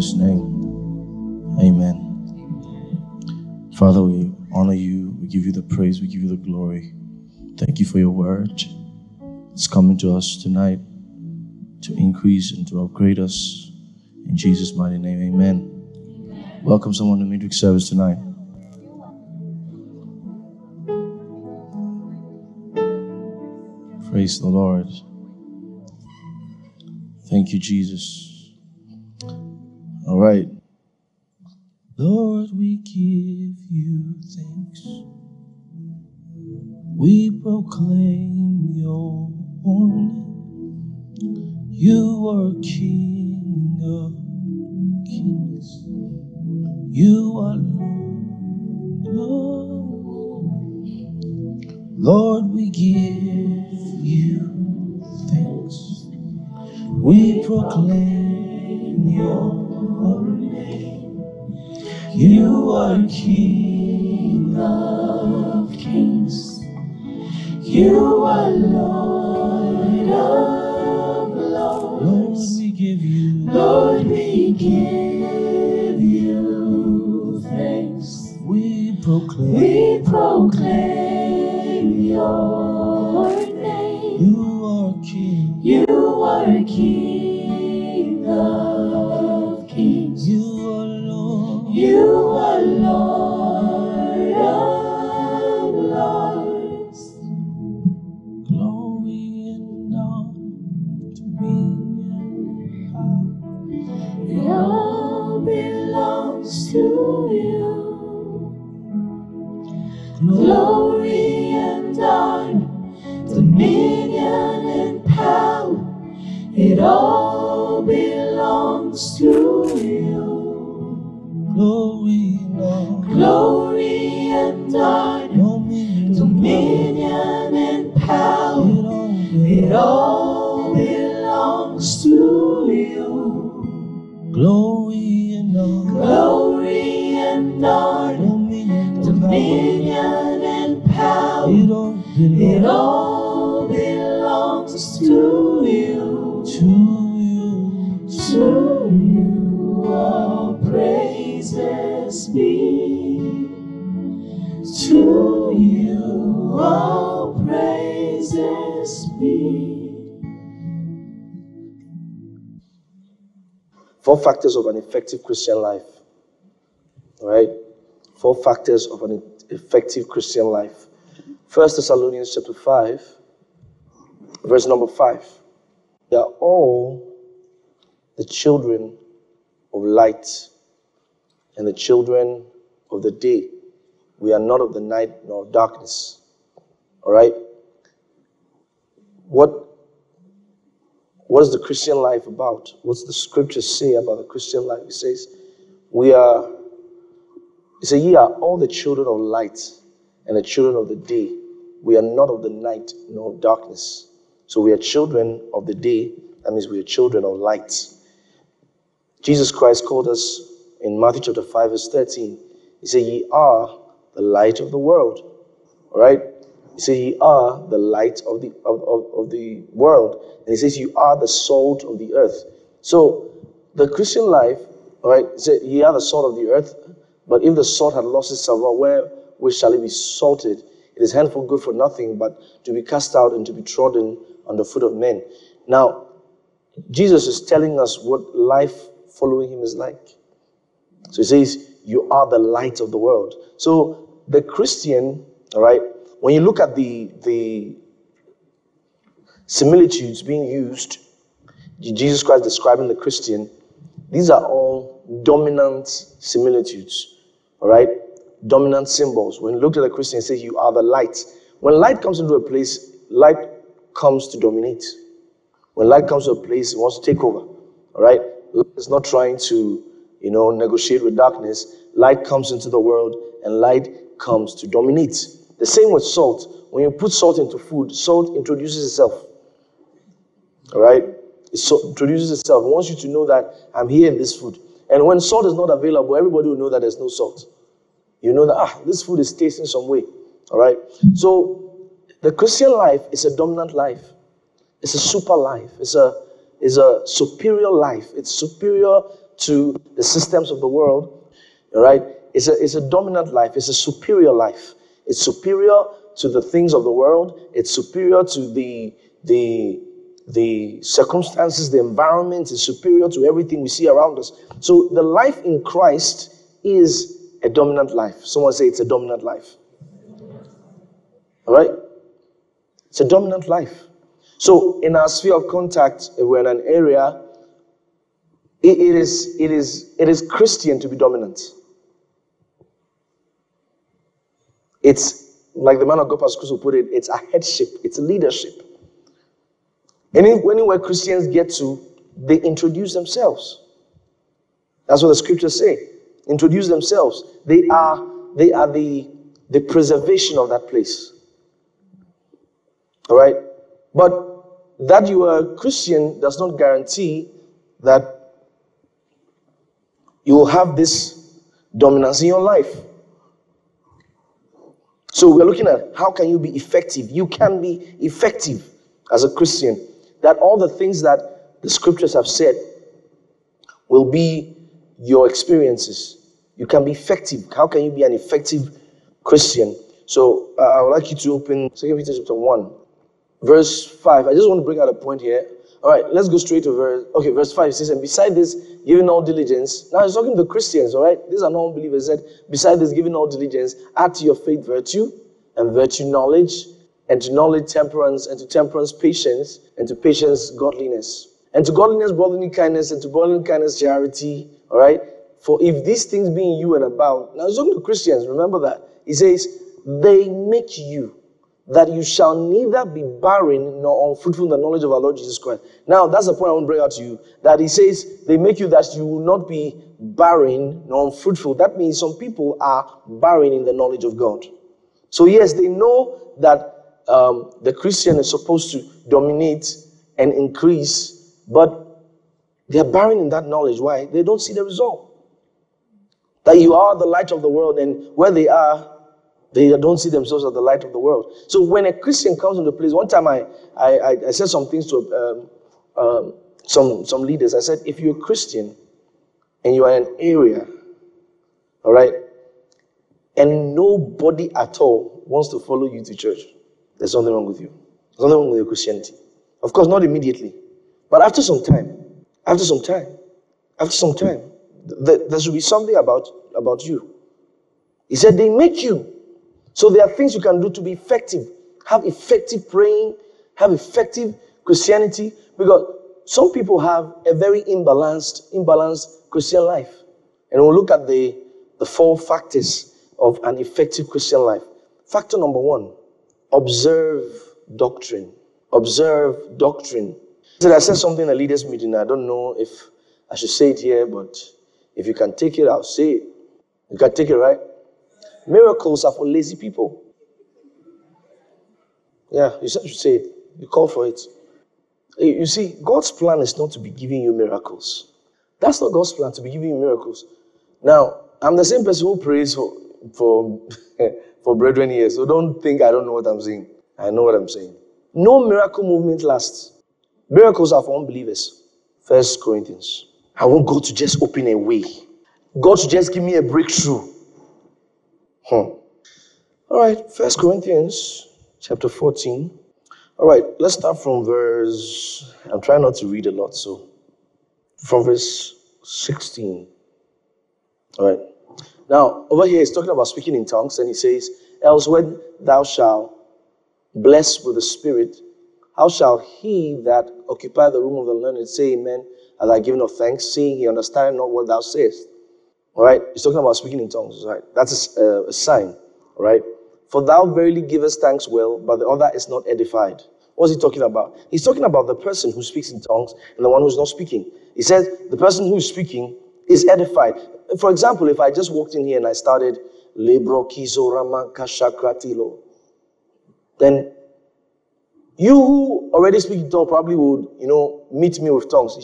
Jesus' name, amen. Father, we honor you. We give you the praise. We give you the glory. Thank you for your word. It's coming to us tonight to increase and to upgrade us. In Jesus' mighty name, amen. Welcome someone to midweek service tonight. Praise the Lord. Thank you, Jesus. All right. Lord, we give you thanks. We proclaim your name. You are King of kings. You are Lord. Lord, we give you thanks. We proclaim your name. You are King of kings. You are Lord of lords. Lord, we give you. Lord, we give you thanks. We proclaim. We proclaim your name. You are King. You are King of It all belongs to you. And honor, glory factors of an effective Christian life. All right? Four factors of an effective Christian life. First Thessalonians chapter 5, verse number 5. We are all the children of light and the children of the day. We are not of the night nor darkness. All right? What what is the Christian life about? What's the scripture say about the Christian life? It says, We are, it says, Ye are all the children of light and the children of the day. We are not of the night nor of darkness. So we are children of the day. That means we are children of light. Jesus Christ called us in Matthew chapter 5, verse 13. He said, Ye are the light of the world. All right? He says, Ye are the light of the, of, of, of the world. And he says, You are the salt of the earth. So the Christian life, right, said, Ye are the salt of the earth. But if the salt had lost its savor, where, where shall it be salted? It is henceforth good for nothing but to be cast out and to be trodden under foot of men. Now, Jesus is telling us what life following him is like. So he says, You are the light of the world. So the Christian, all right, when you look at the, the similitudes being used, Jesus Christ describing the Christian, these are all dominant similitudes, all right? Dominant symbols. When you look at the Christian, it says you are the light. When light comes into a place, light comes to dominate. When light comes to a place, it wants to take over. All right? Light is not trying to, you know, negotiate with darkness. Light comes into the world and light comes to dominate. The same with salt. When you put salt into food, salt introduces itself. All right? It so, introduces itself. It wants you to know that I'm here in this food. And when salt is not available, everybody will know that there's no salt. You know that, ah, this food is tasting some way. All right? So, the Christian life is a dominant life. It's a super life. It's a, it's a superior life. It's superior to the systems of the world. All right? It's a, it's a dominant life. It's a superior life. It's superior to the things of the world. It's superior to the, the, the circumstances, the environment It's superior to everything we see around us. So the life in Christ is a dominant life. Someone say it's a dominant life. All right? It's a dominant life. So in our sphere of contact, if we're in an area, it, it, is, it, is, it is Christian to be dominant. It's like the man of God, Pastor put it, it's a headship, it's a leadership. And anywhere Christians get to, they introduce themselves. That's what the scriptures say. Introduce themselves. They are, they are the, the preservation of that place. All right? But that you are a Christian does not guarantee that you will have this dominance in your life. So we're looking at how can you be effective? You can be effective as a Christian. That all the things that the scriptures have said will be your experiences. You can be effective. How can you be an effective Christian? So uh, I would like you to open 2 Peter chapter 1, verse 5. I just want to bring out a point here. All right, let's go straight to verse. Okay, verse 5 says, And beside this, giving all diligence. Now he's talking to Christians, all right? These are non-believers. He said, Beside this, giving all diligence, add to your faith virtue, and virtue knowledge, and to knowledge temperance, and to temperance patience, and to patience godliness, and to godliness brotherly kindness, and to brotherly kindness charity, all right? For if these things be in you and abound, now he's talking to Christians, remember that. He says, They make you that you shall neither be barren nor unfruitful in the knowledge of our Lord Jesus Christ. Now, that's the point I want to bring out to you. That he says they make you that you will not be barren nor unfruitful. That means some people are barren in the knowledge of God. So, yes, they know that um, the Christian is supposed to dominate and increase, but they are barren in that knowledge. Why? They don't see the result. That you are the light of the world, and where they are, they don't see themselves as the light of the world. So when a Christian comes into place, one time I, I, I said some things to um, um, some, some leaders. I said, if you're a Christian and you are in an area, all right, and nobody at all wants to follow you to church, there's something wrong with you. There's nothing wrong with your Christianity. Of course, not immediately. But after some time, after some time, after some time, th- there should be something about, about you. He said, they make you so there are things you can do to be effective. Have effective praying, have effective Christianity, because some people have a very imbalanced, imbalanced Christian life. And we'll look at the, the four factors of an effective Christian life. Factor number one, observe doctrine. Observe doctrine. So I said something in a leaders meeting. I don't know if I should say it here, but if you can take it, I'll say it. You can take it, right? Miracles are for lazy people. Yeah, you should say it. You call for it. Eh, you see, God's plan is not to be giving you miracles. That's not God's plan to be giving you miracles. Now, I'm the same person who prays for for, for brethren here, so don't think I don't know what I'm saying. I know what I'm saying. No miracle movement lasts. Miracles are for unbelievers. First Corinthians. I want God to just open a way. God to just give me a breakthrough. All right, First Corinthians chapter 14. All right, let's start from verse. I'm trying not to read a lot, so from verse 16. All right. Now, over here, he's talking about speaking in tongues, and he says, Else when thou shalt bless with the Spirit, how shall he that occupy the room of the learned say amen as I give of thanks, seeing he understand not what thou sayest? All right, he's talking about speaking in tongues. Right, that's a, uh, a sign. All right, for thou verily givest thanks well, but the other is not edified. What's he talking about? He's talking about the person who speaks in tongues and the one who's not speaking. He says the person who is speaking is edified. For example, if I just walked in here and I started Lebro Kizoramanka Shakratilo, then you who already speak in tongues probably would, you know, meet me with tongues.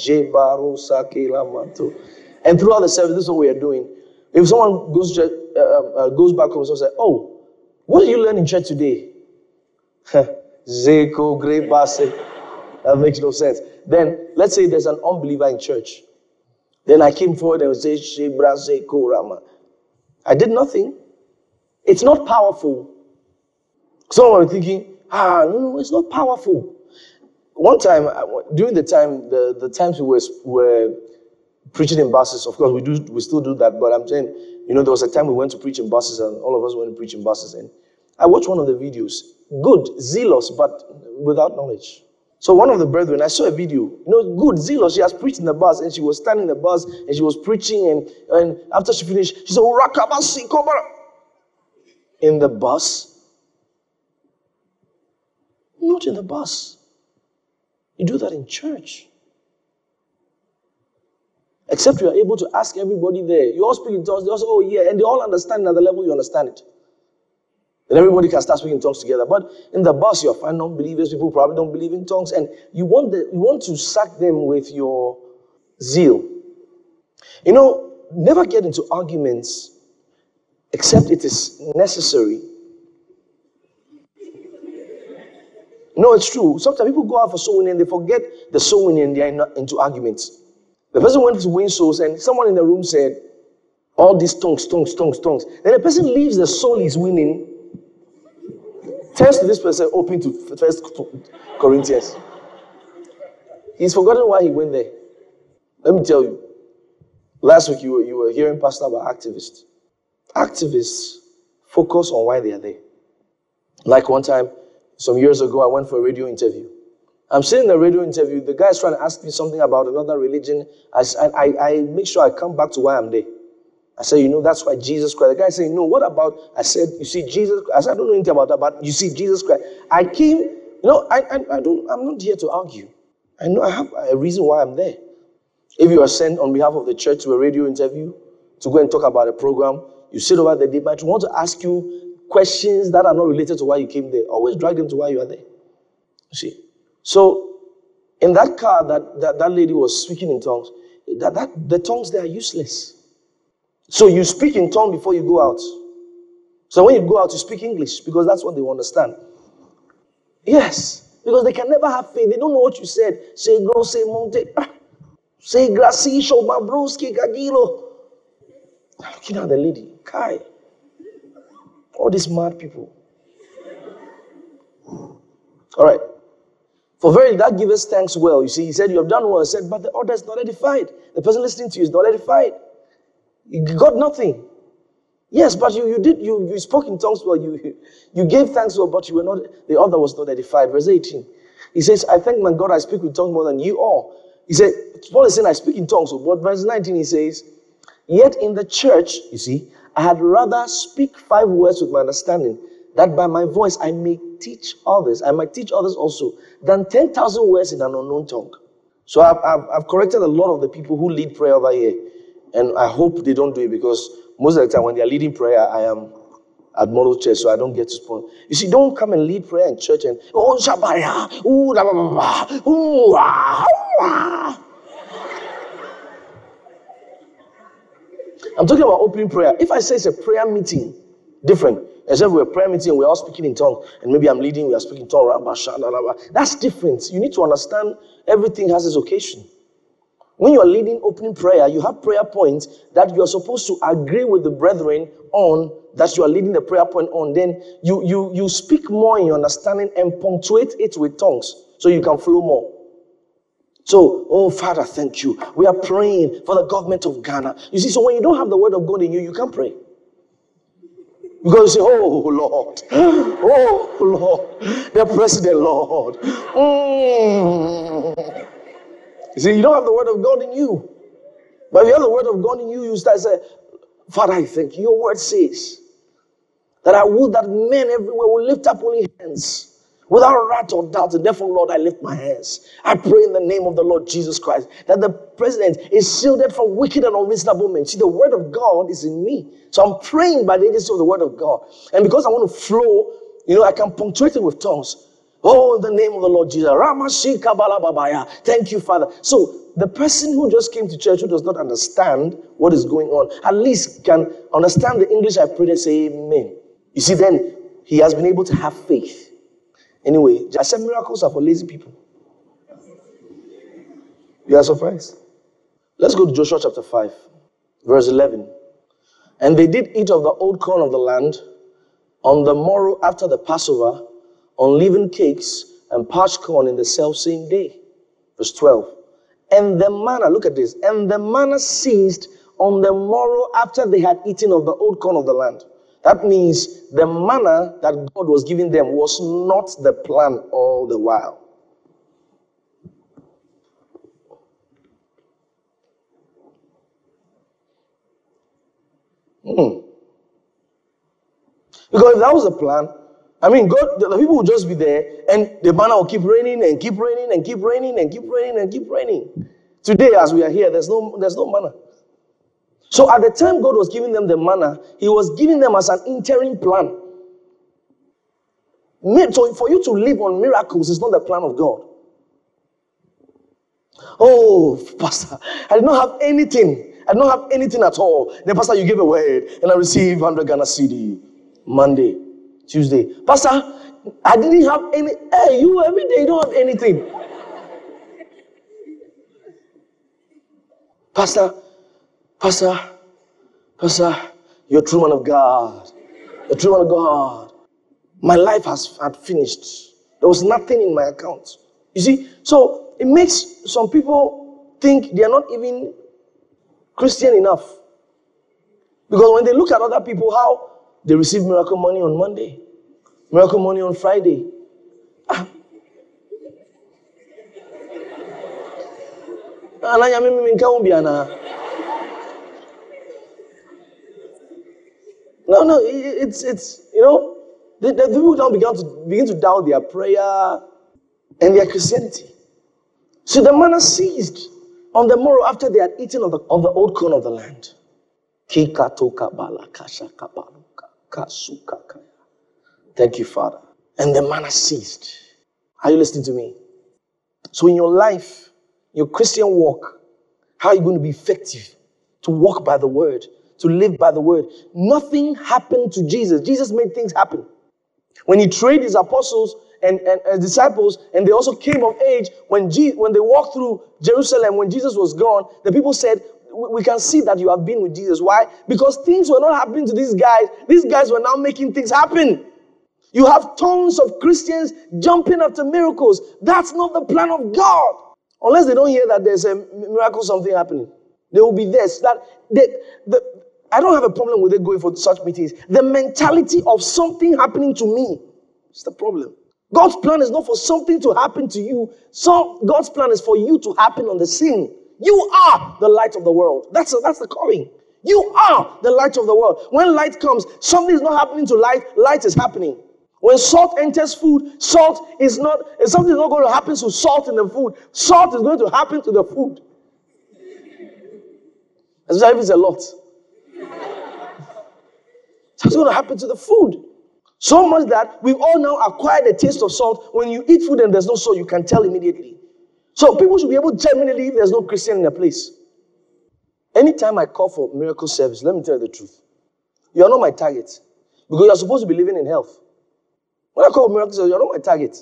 And throughout the service, this is what we are doing. If someone goes uh, uh, goes back home and says, "Oh, what did you learn in church today?" Zeko Base. That makes no sense. Then let's say there's an unbeliever in church. Then I came forward and said, Shebra Zeko Rama. I did nothing. It's not powerful. Some are thinking, ah, no, it's not powerful. One time, during the time, the, the times we were, were preaching in buses, of course, we do, we still do that, but I'm saying, you know, there was a time we went to preach in buses and all of us went to preach in buses and I watched one of the videos. Good, zealous, but without knowledge. So one of the brethren, I saw a video, you know, good, zealous. She has preached in the bus and she was standing in the bus and she was preaching and, and after she finished, she said, Rakabasi, in the bus. Not in the bus. You do that in church. Except you are able to ask everybody there. You all speak in tongues. They also, oh yeah, and they all understand at the level you understand it. Then everybody can start speaking tongues together. But in the bus, you'll find non-believers, people probably don't believe in tongues, and you want the, you want to sack them with your zeal. You know, never get into arguments except it is necessary. No, it's true. Sometimes people go out for soul and they forget the soul and they're in, into arguments. The person went to win souls and someone in the room said, All these tongues, tongues, tongues, tongues. Then the person leaves the soul he's winning Turns to this person, open to First Corinthians. He's forgotten why he went there. Let me tell you. Last week you were, you were hearing Pastor about activists. Activists focus on why they are there. Like one time, some years ago, I went for a radio interview. I'm sitting in a radio interview. The guy's trying to ask me something about another religion. I, I, I make sure I come back to why I'm there. I said, you know, that's why Jesus Christ. The guy said, no, what about? I said, you see, Jesus. I said, I don't know anything about that, but you see, Jesus Christ. I came, you know, I, I, I don't, I'm not here to argue. I know I have a reason why I'm there. If you are sent on behalf of the church to a radio interview to go and talk about a program, you sit over there, they might want to ask you questions that are not related to why you came there. Always drag them to why you are there. You see? So, in that car that, that that lady was speaking in tongues, that, that the tongues they are useless. So you speak in tongue before you go out. So when you go out, you speak English because that's what they understand. Yes, because they can never have faith. They don't know what you said. Say go, say monte, ah, say grasisho, mabruski, gagilo. Looking at the lady, Kai. All these mad people. All right. For very that giveth thanks well. You see, he said, You have done well. He said, But the order is not edified. The person listening to you is not edified. You got nothing. Yes, but you, you did you, you spoke in tongues well, you you gave thanks well, but you were not the other was not edified. Verse 18. He says, I thank my God I speak with tongues more than you all. He said, Paul is saying I speak in tongues, but verse 19 he says, Yet in the church, you see, I had rather speak five words with my understanding, that by my voice I may teach others, I might teach others also, than 10,000 words in an unknown tongue. So I've, I've, I've corrected a lot of the people who lead prayer over here. And I hope they don't do it because most of the time when they're leading prayer, I am at model church, so I don't get to spawn. You see, don't come and lead prayer in church and oh shabaya, ooh ba ba ba, ooh ah, ah. I'm talking about opening prayer. If I say it's a prayer meeting, different. As if we're prayer meeting, we're all speaking in tongues, and maybe I'm leading, we are speaking in tongues. That's different. You need to understand everything has its occasion. When you are leading opening prayer, you have prayer points that you are supposed to agree with the brethren on that you are leading the prayer point on. Then you, you, you speak more in your understanding and punctuate it with tongues so you can flow more. So, oh Father, thank you. We are praying for the government of Ghana. You see, so when you don't have the word of God in you, you can't pray. Because you say, Oh Lord, oh Lord, the president, Lord. Mm. You see, you don't have the word of God in you. But if you have the word of God in you, you start saying, Father, I thank you. Your word says that I would that men everywhere will lift up only hands without rat or doubt. And therefore, Lord, I lift my hands. I pray in the name of the Lord Jesus Christ that the president is shielded from wicked and unreasonable men. See, the word of God is in me. So I'm praying by the agency of the word of God. And because I want to flow, you know, I can punctuate it with tongues. Oh, in the name of the Lord Jesus. Thank you, Father. So the person who just came to church who does not understand what is going on, at least can understand the English I prayed and say amen. You see, then he has been able to have faith. Anyway, I said miracles are for lazy people. You are surprised? Let's go to Joshua chapter 5, verse 11. And they did eat of the old corn of the land on the morrow after the Passover, on unleavened cakes and parched corn in the self same day. Verse 12. And the manna, look at this, and the manna ceased on the morrow after they had eaten of the old corn of the land. That means the manna that God was giving them was not the plan all the while. Hmm. Because if that was the plan, I mean, God, the people would just be there and the manna will keep raining and keep raining and keep raining and keep raining and keep raining. Today, as we are here, there's no, there's no manna. So at the time God was giving them the manna, He was giving them as an interim plan. So for you to live on miracles is not the plan of God. Oh, Pastor, I did not have anything. I did not have anything at all. The Pastor, you gave a word and I received 100 Ghana cedi Monday, Tuesday. Pastor, I didn't have any. Hey, you every day you don't have anything. Pastor, Pastor, Pastor, you're a true man of God. You're a true man of God. My life has had finished. There was nothing in my account. You see, so it makes some people think they are not even Christian enough. Because when they look at other people, how they receive miracle money on Monday, miracle money on Friday. Ah. No, no, it's, it's you know, the, the people now begin to, begin to doubt their prayer and their Christianity. So the manna ceased on the morrow after they had eaten of the, of the old corn of the land. Thank you, Father. And the manna ceased. Are you listening to me? So, in your life, your Christian walk, how are you going to be effective to walk by the word? To live by the word. Nothing happened to Jesus. Jesus made things happen. When he trained his apostles and, and, and disciples, and they also came of age, when, Je- when they walked through Jerusalem, when Jesus was gone, the people said, we can see that you have been with Jesus. Why? Because things were not happening to these guys. These guys were now making things happen. You have tons of Christians jumping after miracles. That's not the plan of God. Unless they don't hear that there's a miracle, something happening. They will be. So that they, the, I don't have a problem with it going for such meetings. The mentality of something happening to me is the problem. God's plan is not for something to happen to you. So God's plan is for you to happen on the scene. You are the light of the world. That's, a, that's the calling. You are the light of the world. When light comes, something is not happening to light, light is happening. When salt enters food, salt is not, something is not going to happen to salt in the food. Salt is going to happen to the food. Especially if it's a lot. That's going to happen to the food. So much that we've all now acquired a taste of salt. When you eat food and there's no salt, you can tell immediately. So people should be able to immediately if there's no Christian in a place. Anytime I call for miracle service, let me tell you the truth. You are not my target. Because you're supposed to be living in health. When I call miracle service, you're not my target.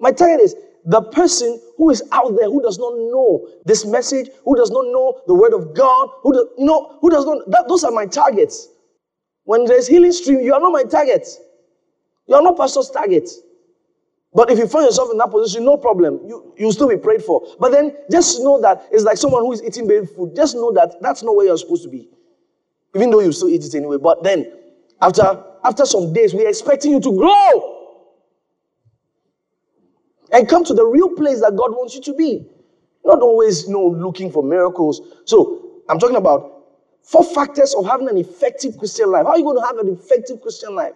My target is the person who is out there who does not know this message, who does not know the word of God, who do, you know, who does not that, those are my targets. When there's healing stream, you are not my target. You are not pastor's target. But if you find yourself in that position, no problem. You you'll still be prayed for. But then just know that it's like someone who is eating baby food. Just know that that's not where you're supposed to be. Even though you still eat it anyway. But then after after some days, we're expecting you to grow and come to the real place that God wants you to be. Not always, you know, looking for miracles. So I'm talking about four factors of having an effective Christian life. How are you going to have an effective Christian life?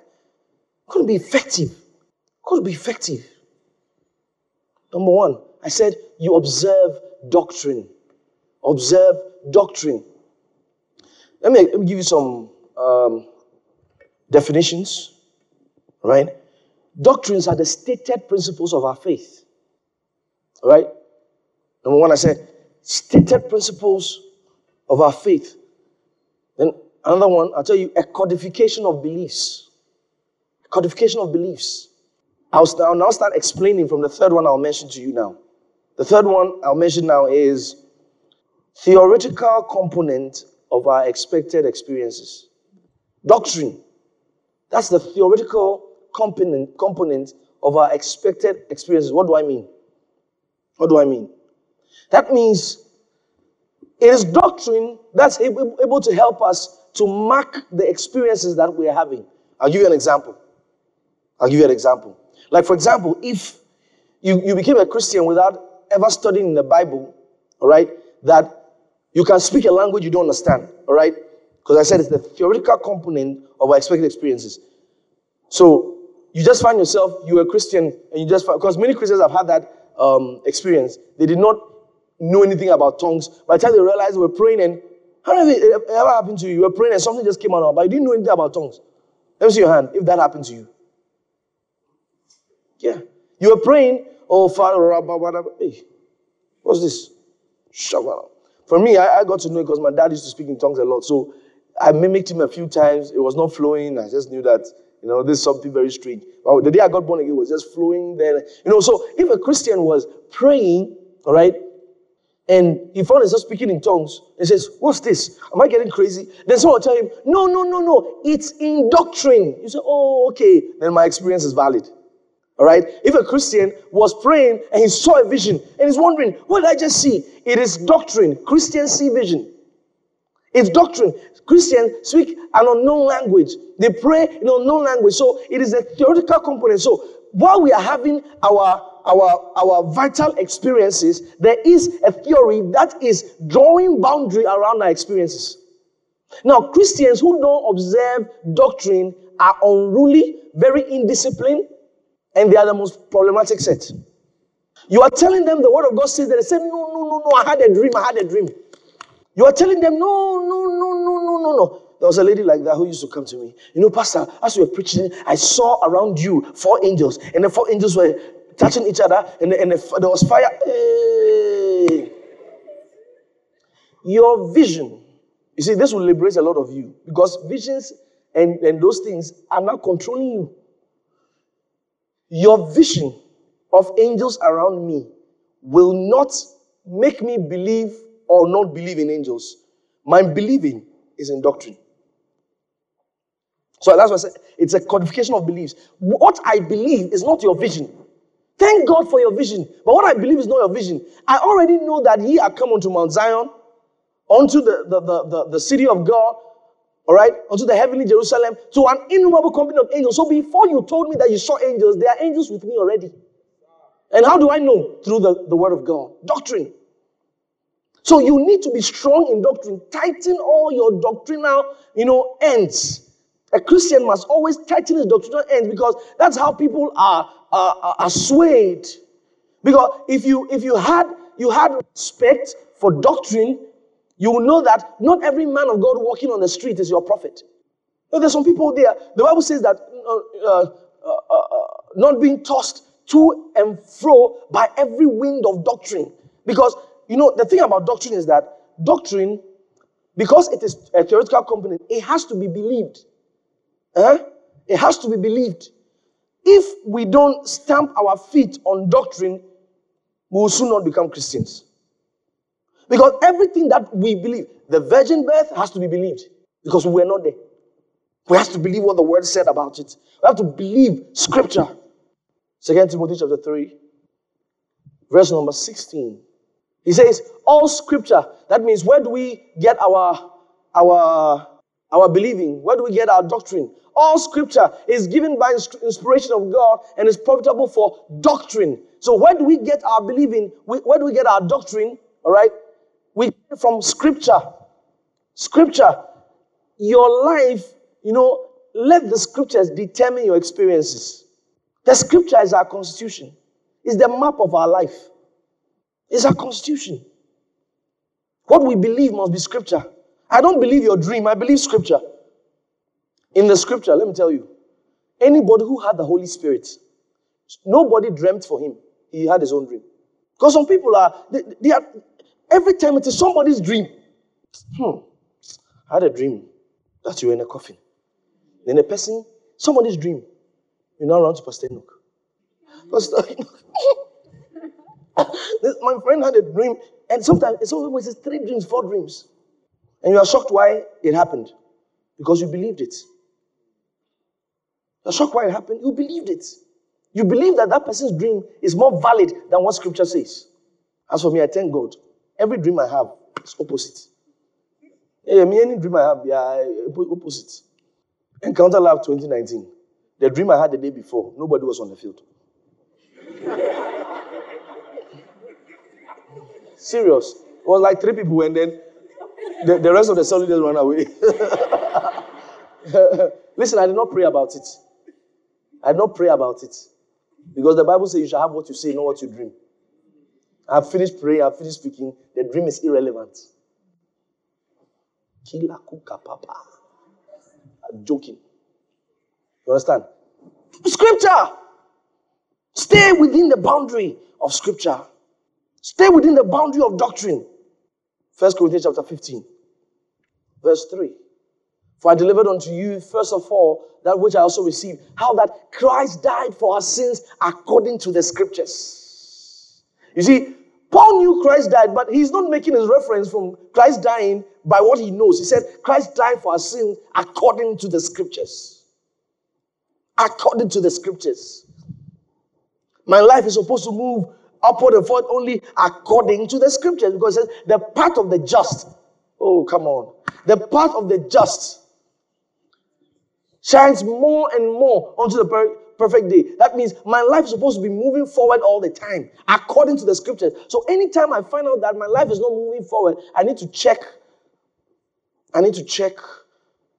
To be effective. To be effective. Number one, I said you observe doctrine. Observe doctrine. Let me, let me give you some um, definitions, right? Doctrines are the stated principles of our faith, right? Number one, I said stated principles of our faith. Another one, I'll tell you, a codification of beliefs. Codification of beliefs. I'll, I'll now start explaining from the third one I'll mention to you now. The third one I'll mention now is theoretical component of our expected experiences. Doctrine. That's the theoretical component, component of our expected experiences. What do I mean? What do I mean? That means it is doctrine that's able, able to help us to mark the experiences that we are having. I'll give you an example. I'll give you an example. Like, for example, if you, you became a Christian without ever studying the Bible, all right, that you can speak a language you don't understand, all right? Because I said it's the theoretical component of our expected experiences. So you just find yourself, you're a Christian, and you just find, because many Christians have had that um, experience. They did not know anything about tongues. By the time they realized they were praying, and how did it eh, eh, ever happen to you? You were praying and something just came out, but you didn't know anything about tongues. Let me see your hand if that happened to you. Yeah. You were praying, oh, Father, hey, what's this? For me, I, I got to know it because my dad used to speak in tongues a lot. So I mimicked him a few times. It was not flowing. I just knew that, you know, there's something very strange. The day I got born again was just flowing there. You know, so if a Christian was praying, all right, and he found himself speaking in tongues, and says, What's this? Am I getting crazy? Then someone will tell him, No, no, no, no. It's in doctrine. You say, Oh, okay. Then my experience is valid. All right? If a Christian was praying and he saw a vision and he's wondering, what did I just see? It is doctrine. Christians see vision. It's doctrine. Christians speak an unknown language. They pray in unknown language. So it is a theoretical component. So while we are having our our, our vital experiences, there is a theory that is drawing boundary around our experiences. Now, Christians who don't observe doctrine are unruly, very indisciplined, and they are the most problematic set. You are telling them the word of God says that they say, No, no, no, no, I had a dream, I had a dream. You are telling them, No, no, no, no, no, no, no. There was a lady like that who used to come to me. You know, Pastor, as we were preaching, I saw around you four angels, and the four angels were touching each other, and, and there was fire. Hey. Your vision, you see, this will liberate a lot of you because visions and, and those things are now controlling you. Your vision of angels around me will not make me believe or not believe in angels. My believing is in doctrine. So that's why I said it's a codification of beliefs. What I believe is not your vision. Thank God for your vision. But what I believe is not your vision. I already know that ye are come unto Mount Zion, unto the, the, the, the, the city of God, all right, unto the heavenly Jerusalem, to an innumerable company of angels. So before you told me that you saw angels, there are angels with me already. And how do I know? Through the, the word of God. Doctrine. So you need to be strong in doctrine. Tighten all your doctrinal, you know, ends. A Christian must always tighten his doctrinal ends because that's how people are, are swayed. Because if you if you had you had respect for doctrine, you will know that not every man of God walking on the street is your prophet. there's some people there. The Bible says that uh, uh, uh, uh, not being tossed to and fro by every wind of doctrine. Because, you know, the thing about doctrine is that doctrine, because it is a theoretical component, it has to be believed. Huh? It has to be believed. If we don't stamp our feet on doctrine, we will soon not become Christians. Because everything that we believe, the virgin birth has to be believed because we were not there. We have to believe what the word said about it. We have to believe scripture. Second Timothy chapter 3, verse number 16. He says, all scripture. That means where do we get our our our believing? Where do we get our doctrine? All scripture is given by inspiration of God and is profitable for doctrine. So where do we get our believing? Where do we get our doctrine? All right. We get from scripture. Scripture. Your life, you know, let the scriptures determine your experiences. The scripture is our constitution, it's the map of our life, it's our constitution. What we believe must be scripture. I don't believe your dream, I believe scripture. In the scripture, let me tell you, anybody who had the Holy Spirit, nobody dreamt for him. He had his own dream. Because some people are, they, they are, every time it is somebody's dream. Hmm, I had a dream that you were in a coffin. Then a person, somebody's dream, you now run to Pastor Enoch. Pastor my friend had a dream, and sometimes it's always three dreams, four dreams. And you are shocked why it happened. Because you believed it. You're shocked why it happened. You believed it. You believe that that person's dream is more valid than what scripture says. As for me, I thank God. Every dream I have is opposite. Yeah, me, any dream I have, yeah, opposite. Encounter Love 2019. The dream I had the day before, nobody was on the field. Serious. It was like three people, and then the, the rest of the soldiers ran away. Listen, I did not pray about it. I did not pray about it. Because the Bible says you shall have what you say, not what you dream. I've finished praying, I've finished speaking. The dream is irrelevant. Kila kuka papa. I'm joking. You understand? Scripture. Stay within the boundary of scripture. Stay within the boundary of doctrine. First Corinthians chapter 15, verse 3. For I delivered unto you, first of all, that which I also received, how that Christ died for our sins according to the scriptures. You see, Paul knew Christ died, but he's not making his reference from Christ dying by what he knows. He said, Christ died for our sins according to the scriptures. According to the scriptures. My life is supposed to move upward and forward only according to the scriptures because it says the path of the just. Oh, come on. The path of the just shines more and more onto the per- perfect day. That means my life is supposed to be moving forward all the time according to the scriptures. So anytime I find out that my life is not moving forward, I need to check. I need to check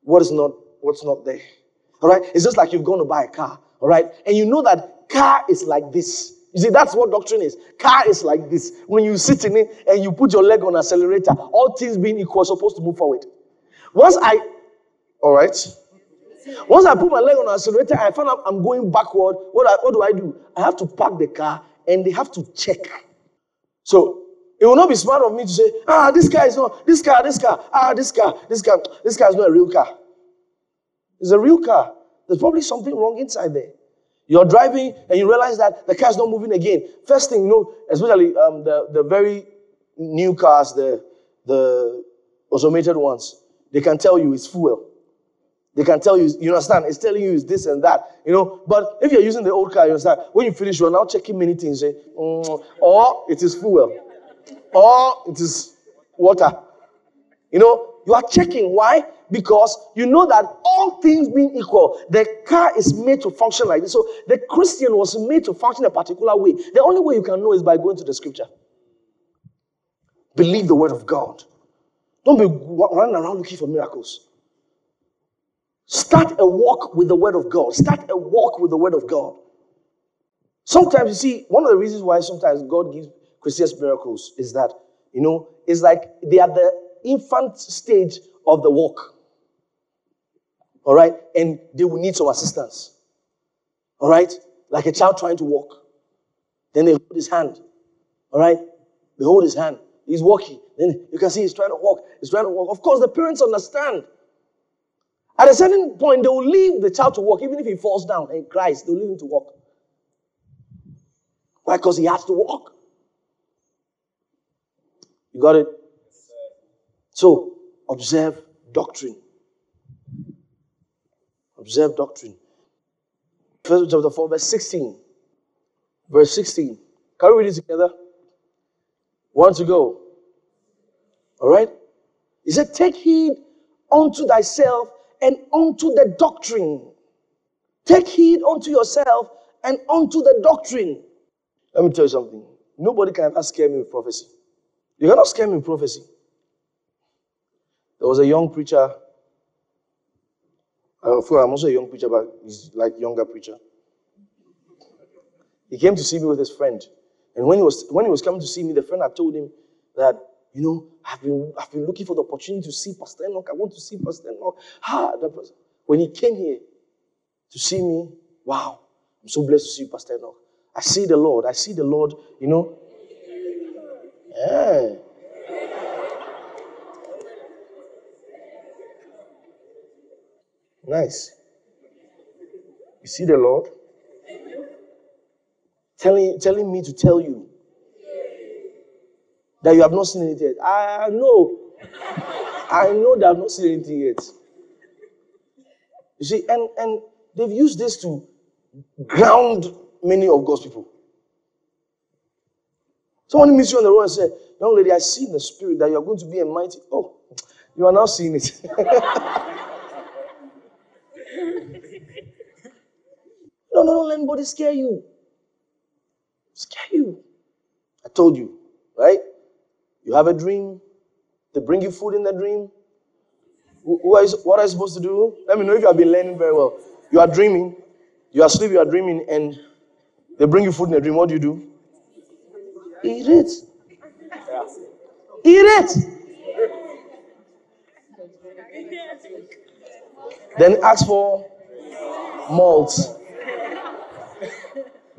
what is not what's not there. All right? It's just like you've gone to buy a car, all right? And you know that car is like this. You see, that's what doctrine is. Car is like this. When you sit in it and you put your leg on accelerator, all things being equal, supposed to move forward. Once I, all right. Once I put my leg on accelerator, I find out I'm going backward. What, I, what do I do? I have to park the car and they have to check. So it will not be smart of me to say, ah, this car is not, this car, this car, ah, this car, this car, this car is not a real car. It's a real car. There's probably something wrong inside there. You're driving and you realize that the car's not moving again. First thing you know, especially um, the, the very new cars, the, the automated ones, they can tell you it's fuel. They can tell you, you understand, it's telling you it's this and that, you know. But if you're using the old car, you understand, when you finish, you're now checking many things, say, mm, or it is fuel, or it is water. You know, you are checking. Why? Because you know that all things being equal, the car is made to function like this. So the Christian was made to function a particular way. The only way you can know is by going to the scripture. Believe the word of God. Don't be running around looking for miracles. Start a walk with the word of God. Start a walk with the word of God. Sometimes you see, one of the reasons why sometimes God gives Christians miracles is that, you know, it's like they are the infant stage of the walk. All right? And they will need some assistance. All right? Like a child trying to walk. Then they hold his hand. All right? They hold his hand. He's walking. Then you can see he's trying to walk. He's trying to walk. Of course, the parents understand. At a certain point, they will leave the child to walk, even if he falls down and cries, they'll leave him to walk. Why? Because he has to walk. You got it? So, observe doctrine. Observe doctrine. First chapter 4, verse 16. Verse 16. Can we read it together? One to go. All right? He said, Take heed unto thyself and unto the doctrine. Take heed unto yourself and unto the doctrine. Let me tell you something. Nobody can ever scare me with prophecy. You cannot scare me with prophecy. There was a young preacher. Uh, I'm also a young preacher, but he's like younger preacher. He came to see me with his friend. And when he was when he was coming to see me, the friend had told him that, you know, I've been I've been looking for the opportunity to see Pastor Enoch. I want to see Pastor Enoch. Ah, when he came here to see me, wow, I'm so blessed to see you, Pastor Enoch. I see the Lord. I see the Lord, you know. Yeah. Nice. You see the Lord? Telling, telling me to tell you that you have not seen anything yet. I know. I know that I've not seen anything yet. You see, and, and they've used this to ground many of God's people. Someone meets you on the road and say, Young lady, I see in the spirit that you are going to be a mighty. Oh, you are now seeing it. don't let anybody scare you. Scare you. I told you, right? You have a dream. They bring you food in the dream. What are you supposed to do? Let me know if you have been learning very well. You are dreaming. You are asleep, you are dreaming, and they bring you food in a dream. What do you do? Eat it. Eat it. Then ask for malt.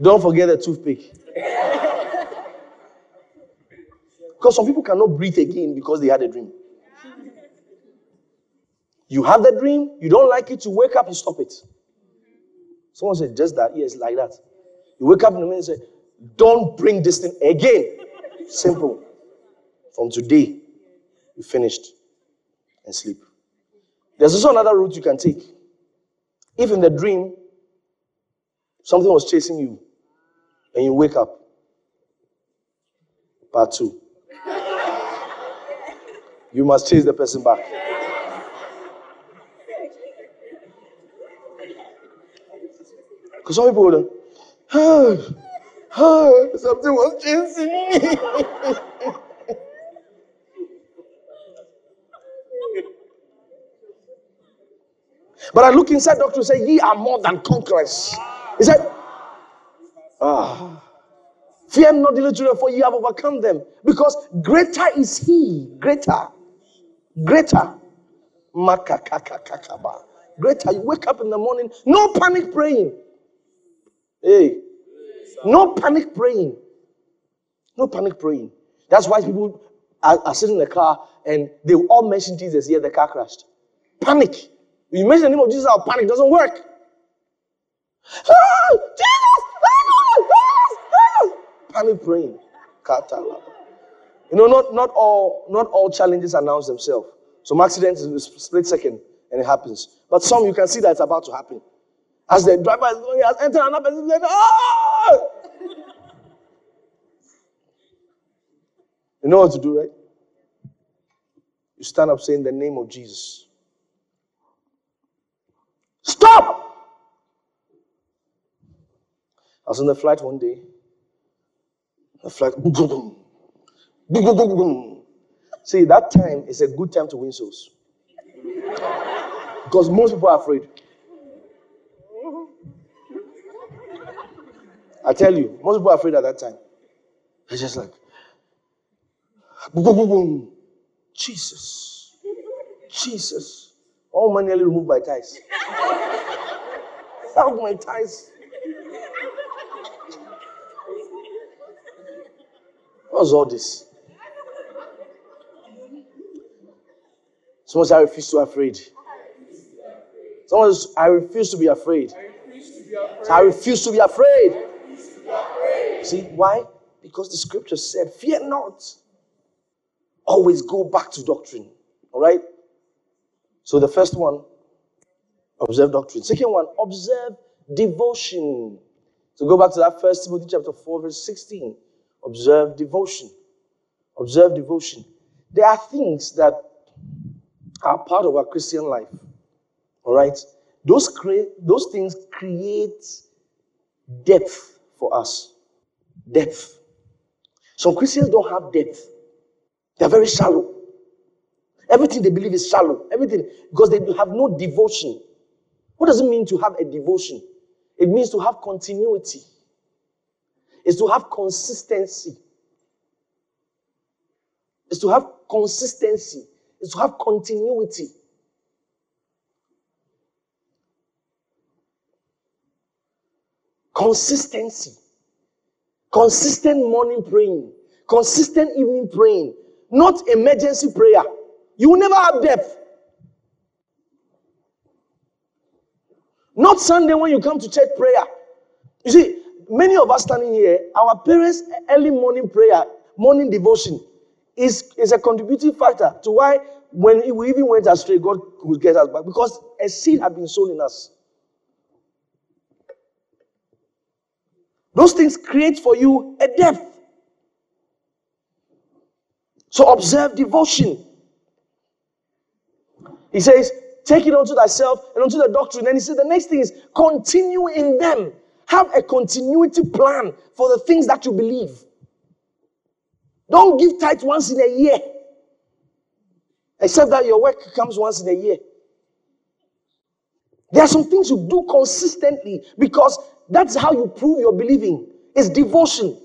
Don't forget the toothpick. Because some people cannot breathe again because they had a dream. You have the dream, you don't like it, you wake up, you stop it. Someone said, just that, yes, like that. You wake up in the morning and say, don't bring this thing again. Simple. From today, you finished and sleep. There's also another route you can take. If in the dream, something was chasing you, and you wake up, part two. You must chase the person back. Because some people would, oh, something was chasing me. but I look inside doctor and say, Ye are more than conquerors. He said, Ah. Fear not the children, for you have overcome them. Because greater is he. Greater. Greater. Greater. You wake up in the morning, no panic praying. Hey, no panic praying. No panic praying. That's why people are, are sitting in the car and they all mention Jesus, yet the car crashed. Panic. You mention the name of Jesus, our panic doesn't work. Ah, Jesus! Panic praying. You know, not, not all not all challenges announce themselves. Some accidents in a split second and it happens. But some you can see that it's about to happen. As the driver is going, he has entered another person, like, ah! You know what to do, right? You stand up saying the name of Jesus. Stop! I was on the flight one day. The boom. See, that time is a good time to win souls. Because most people are afraid. I tell you, most people are afraid at that time. It's just like, boom, boom, boom, boom. Jesus. Jesus. All my nearly removed my ties. Out my ties. What's all this? Someone says, I refuse to be afraid. Someone says, I refuse to be afraid. I refuse to be afraid. See why? Because the scripture said, Fear not. Always go back to doctrine. All right? So the first one, observe doctrine. Second one, observe devotion. So go back to that first Timothy chapter 4, verse 16. Observe devotion. Observe devotion. There are things that are part of our Christian life. All right? Those, those things create depth for us. Depth. Some Christians don't have depth. They're very shallow. Everything they believe is shallow. Everything, because they have no devotion. What does it mean to have a devotion? It means to have continuity. Is to have consistency. Is to have consistency. Is to have continuity. Consistency. Consistent morning praying. Consistent evening praying. Not emergency prayer. You will never have depth. Not Sunday when you come to church prayer. You see, many of us standing here, our parents' early morning prayer, morning devotion, is, is a contributing factor to why when we even went astray, God would get us back because a seed had been sown in us. Those things create for you a depth. So observe devotion. He says, take it unto thyself and unto the doctrine. And he said, the next thing is continue in them. Have a continuity plan for the things that you believe. Don't give tithe once in a year. Except that your work comes once in a year. There are some things you do consistently because that's how you prove your believing. It's devotion.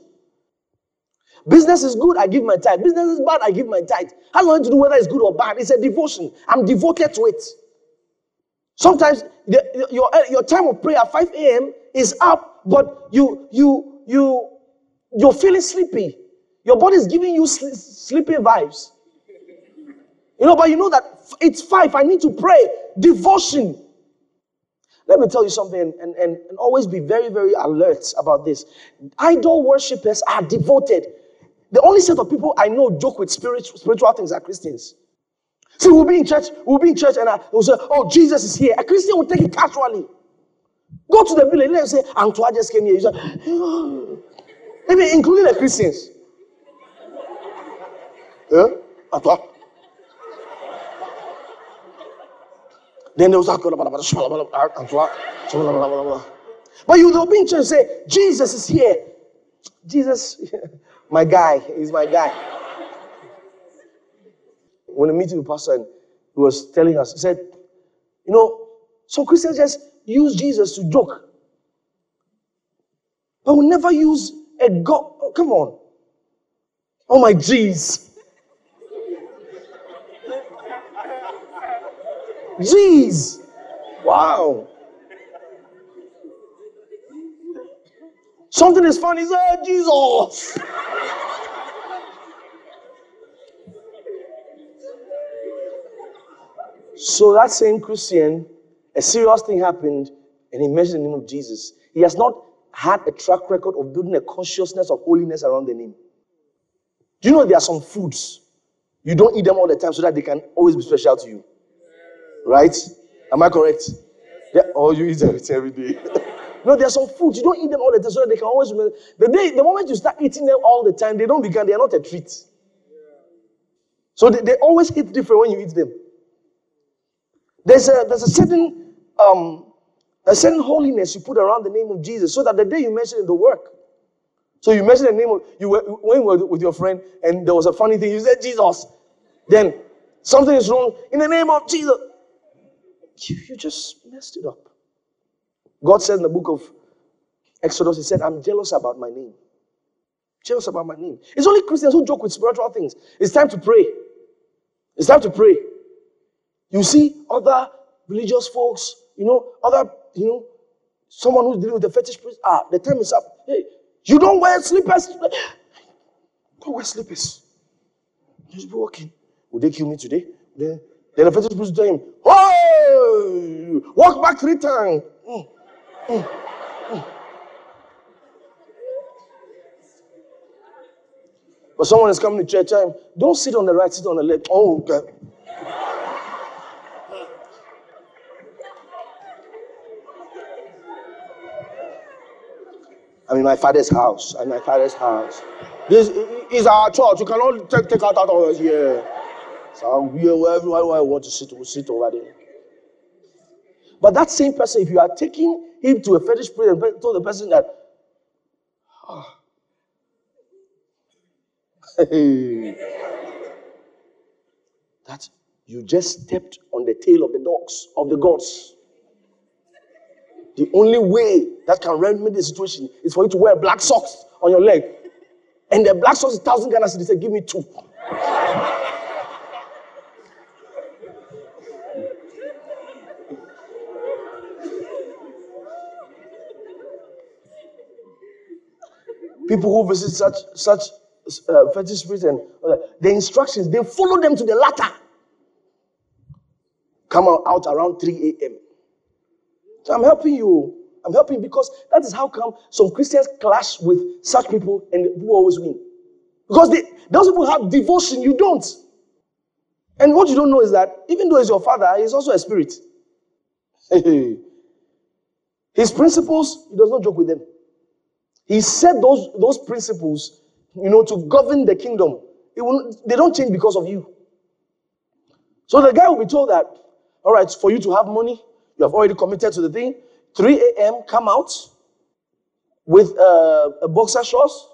Business is good, I give my tithe. Business is bad, I give my tithe. Has nothing to do whether it's good or bad. It's a devotion. I'm devoted to it. Sometimes the, your, your time of prayer, 5 a.m., is up, but you you you you're feeling sleepy. Your body is giving you sl- sleepy vibes. You know, but you know that it's five. I need to pray. Devotion. Let me tell you something and, and, and always be very, very alert about this. Idol worshippers are devoted. The only set of people I know joke with spiritual, spiritual things are Christians. See, we'll be in church, we'll be in church, and I will say, Oh, Jesus is here. A Christian will take it casually. Go to the village, let them say, Antoine just came here. You say, Maybe including the Christians. Yeah? Antoine. Then they will start But you in church and say, Jesus is here. Jesus, my guy, he's my guy. When I meeting with pastor he was telling us, he said, you know, so Christians just use Jesus to joke. But we never use a God. Oh, come on. Oh my jeez. Jeez. Wow. Something is funny. Oh, Jesus. so that same Christian, a serious thing happened, and he mentioned the name of Jesus. He has not had a track record of building a consciousness of holiness around the name. Do you know there are some foods you don't eat them all the time so that they can always be special to you? Right? Am I correct? Yeah. Oh, you eat everything every day. no, there are some foods you don't eat them all the time so that they can always remember. The day, the moment you start eating them all the time, they don't become. They are not a treat. So they, they always hit different when you eat them. There's a there's a certain um a certain holiness you put around the name of Jesus, so that the day you mention it, the work. So you mention the name of you were, when you were with your friend, and there was a funny thing. You said Jesus, then something is wrong in the name of Jesus. You, you just messed it up. God said in the book of Exodus, He said, I'm jealous about my name. Jealous about my name. It's only Christians who joke with spiritual things. It's time to pray. It's time to pray. You see other religious folks, you know, other, you know, someone who's dealing with the fetish priest. Ah, the time is up. Hey, you don't wear slippers. Don't wear slippers. Just be walking. Will they kill me today? Then, then the fetish priest tell him, Oh, walk back three times. Mm, mm, mm. But someone is coming to church. Don't sit on the right, sit on the left. Oh, okay. I'm in my father's house. I'm in my father's house. This is our church. You cannot take, take out out of us here. So wherever I want to sit, we'll sit over there. But that same person, if you are taking him to a fetish place and told the person that, oh, ah. hey, that you just stepped on the tail of the dogs, of the gods. The only way that can remedy the situation is for you to wear black socks on your leg. And the black socks is thousand Ghana. He said, give me two. People who visit such such uh, fetish spirits and uh, the instructions, they follow them to the latter. Come out around 3 a.m. So I'm helping you. I'm helping because that is how come some Christians clash with such people and people always win. Because they, those people have devotion, you don't. And what you don't know is that even though he's your father, he's also a spirit. His principles, he does not joke with them. He set those, those principles, you know, to govern the kingdom. Will, they don't change because of you. So the guy will be told that, all right, for you to have money, you have already committed to the thing. 3 a.m., come out with uh, a boxer shorts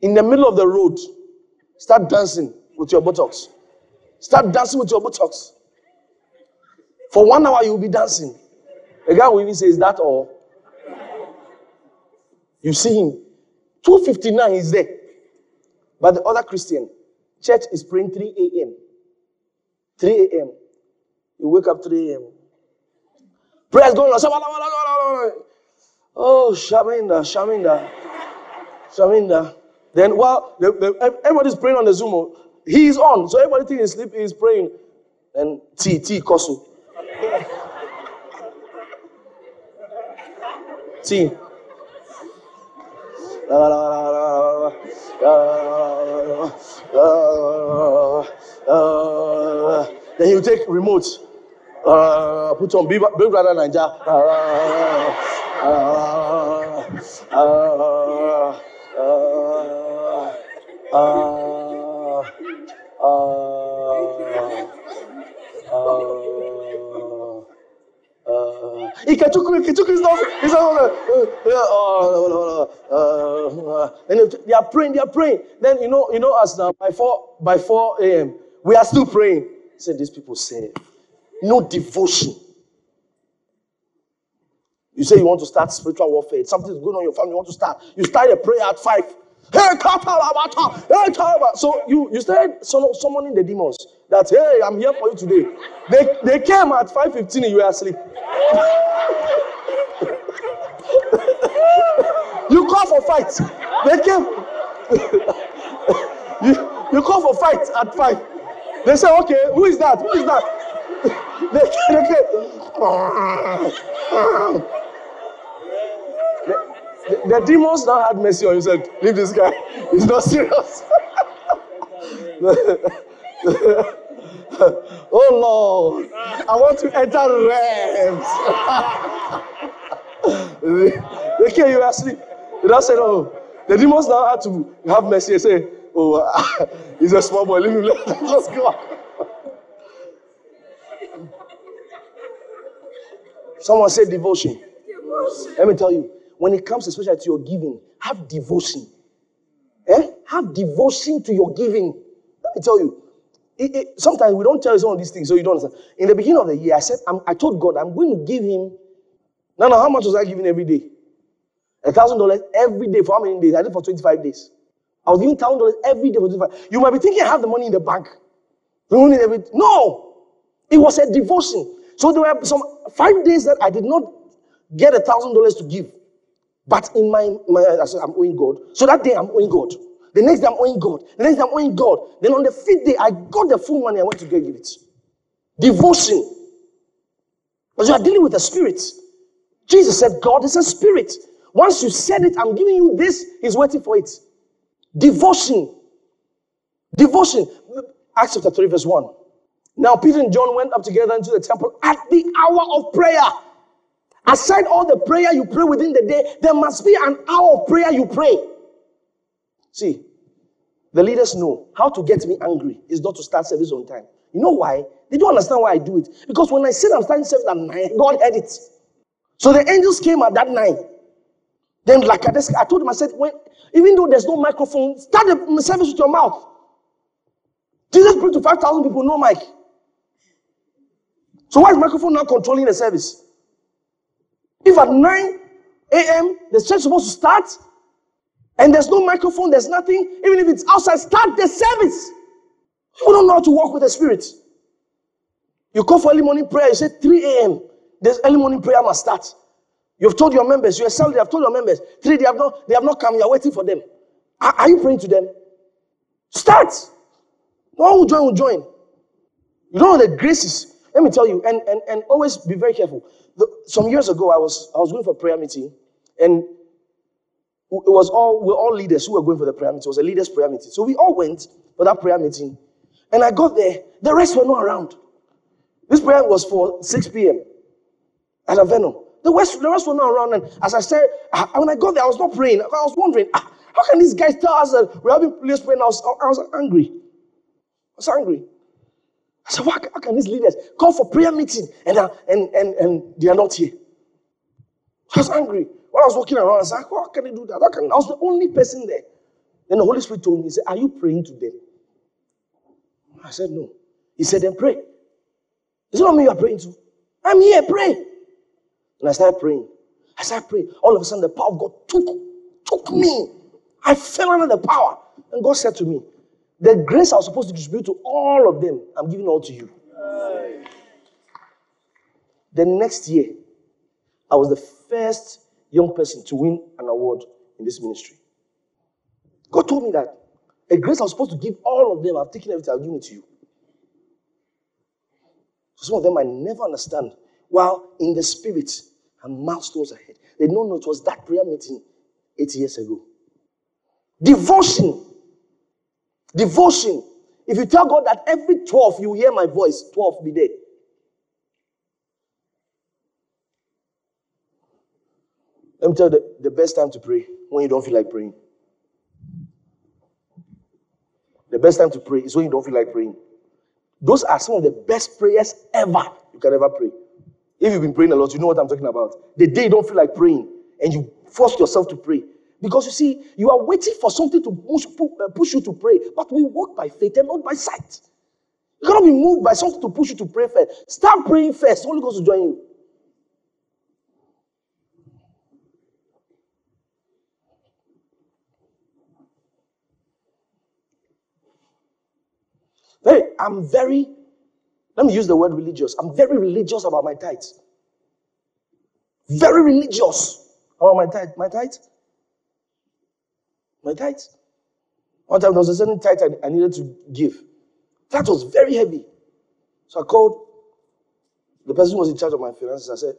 in the middle of the road. Start dancing with your buttocks. Start dancing with your buttocks. For one hour, you'll be dancing. The guy will even say, Is that all? You see him. 259 is there. But the other Christian, church is praying 3 a.m. 3 a.m. You wake up 3 a.m. Prayer is going on. Oh, Shaminda, Shaminda, Shaminda. Then while the, the, everybody's praying on the Zoom, oh, he is on. So everybody thinks he's sleeping, he's praying. And T, T, Kosu. T. then you take remote, uh, put on Big, Big Brother Naija. Ikechukwu, Ikechukwu is not, is not, uh, and they are praying, they are praying. Then, you know, you know, as now by 4, by 4 a.m., we are still praying. Said these people say, no devotion. You say you want to start spiritual warfare. Something's going on in your family. You want to start. You start a prayer at five. Hey, so you you started summoning the demons. That hey, I'm here for you today. They they came at five fifteen and you were asleep. you call for fight. They came. you you call for fight at five. They say, okay, who is that? Who is that? They came. The, the, demons now had mercy on you. Said, leave this guy. He's not serious. oh Lord, I want to enter realms. they came, you asleep. They now said, oh, the demons now had to have mercy and say, oh, he's a small boy. Leave him. Let's go. Someone said devotion. devotion. Let me tell you, when it comes especially to your giving, have devotion. Eh? Have devotion to your giving. Let me tell you. It, it, sometimes we don't tell you some of these things, so you don't understand. In the beginning of the year, I said, I'm, i told God, I'm going to give him. Now, now, how much was I giving every day? A thousand dollars every day for how many days? I did for 25 days. I was giving thousand dollars every day for 25. You might be thinking I have the money in the bank. No, it was a devotion. So there were some five days that I did not get a thousand dollars to give. But in my, my I said, I'm owing God. So that day I'm owing God. The next day I'm owing God. The next day I'm owing God. Then on the fifth day, I got the full money I went to give it. Devotion. Because you are dealing with a spirit. Jesus said, God is a spirit. Once you said it, I'm giving you this, He's waiting for it. Devotion. Devotion. Acts chapter 3, verse 1. Now, Peter and John went up together into the temple at the hour of prayer. Aside all the prayer you pray within the day, there must be an hour of prayer you pray. See, the leaders know how to get me angry is not to start service on time. You know why? They don't understand why I do it. Because when I said I'm starting service at nine, God heard it. So the angels came at that nine. Then, like I, I told him, I said, when, even though there's no microphone, start the service with your mouth. Jesus preached to 5,000 people, no mic. So why is microphone now controlling the service? If at 9 a.m. the church is supposed to start, And there's no microphone, there's nothing. Even if it's outside, start the service. You don't know how to walk with the Spirit. You call for early morning prayer, you say 3 a.m. This early morning prayer must start. You've told your members, you yourself, they have told your members, three, they have not, they have not come, you're waiting for them. Are, are you praying to them? Start. No one will join, will join. You don't know the graces. Let me tell you, and, and, and always be very careful. The, some years ago, I was I was going for a prayer meeting, and it was all we're all leaders who were going for the prayer meeting. It was a leaders' prayer meeting. So we all went for that prayer meeting. And I got there, the rest were not around. This prayer was for 6 p.m. at Aveno. The rest, the rest were not around. And as I said, when I got there, I was not praying. I was wondering, ah, how can these guys tell us that we're having police praying? I was, I was angry. I was angry. I said, why, how can these leaders call for prayer meeting and, uh, and, and, and they are not here? I was angry. When I was walking around, I was like, how can they do that? How can, I was the only person there. Then the Holy Spirit told me, He said, Are you praying to them? I said, No. He said, Then pray. Is it not me you are praying to? I'm here, pray. And I started praying. I started praying. All of a sudden, the power of God took, took me. I fell under the power. And God said to me, The grace I was supposed to distribute to all of them, I'm giving all to you. The next year, I was the first young person to win an award in this ministry. God told me that a grace I was supposed to give all of them, I've taken everything, I'll give it to you. So some of them I never understand. While in the spirit, and milestones ahead. They don't know it was that prayer meeting eight years ago. Devotion. Devotion. If you tell God that every 12 you hear my voice, 12 be there. Let me tell you the, the best time to pray when you don't feel like praying. The best time to pray is when you don't feel like praying. Those are some of the best prayers ever you can ever pray. If you've been praying a lot, you know what I'm talking about. The day you don't feel like praying and you force yourself to pray. Because you see, you are waiting for something to push, uh, push you to pray, but we walk by faith and not by sight. You cannot be moved by something to push you to pray first. Start praying first. Holy Ghost will join you. Very, I'm very, let me use the word religious. I'm very religious about my tithes. Very religious about my tithe. My tithe. My tithe. One time there was a certain tithe I, I needed to give. That was very heavy. So I called the person who was in charge of my finances. I said,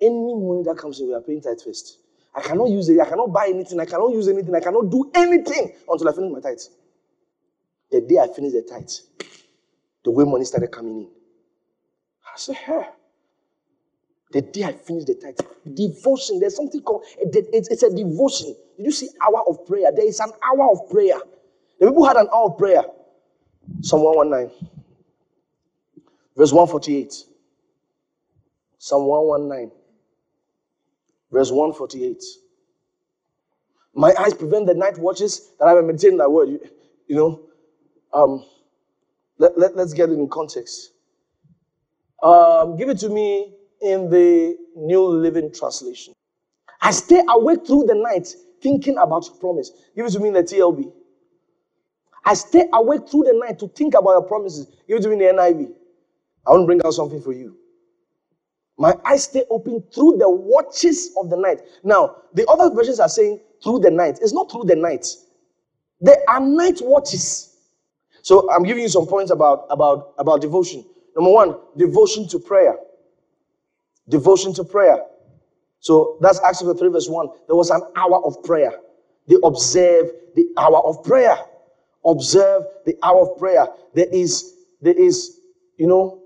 any money that comes in, we are paying tithe first. I cannot use it. I cannot buy anything. I cannot use anything. I cannot do anything until I finish my tithe. The day I finished the tithe, the way money started coming in. I said, hey. The day I finished the tithe, devotion, there's something called, it's a devotion. Did you see hour of prayer? There is an hour of prayer. The people had an hour of prayer. Psalm 119, verse 148. Psalm 119, verse 148. My eyes prevent the night watches that I am meditating that word. You, you know, um, let, let, us get it in context. Um, give it to me in the New Living Translation. I stay awake through the night thinking about your promise. Give it to me in the TLB. I stay awake through the night to think about your promises. Give it to me in the NIV. I want to bring out something for you. My eyes stay open through the watches of the night. Now, the other versions are saying through the night. It's not through the night. There are night watches. So I'm giving you some points about, about, about devotion. Number one, devotion to prayer. Devotion to prayer. So that's Acts chapter 3, verse 1. There was an hour of prayer. They observe the hour of prayer. Observe the hour of prayer. There is, there is, you know,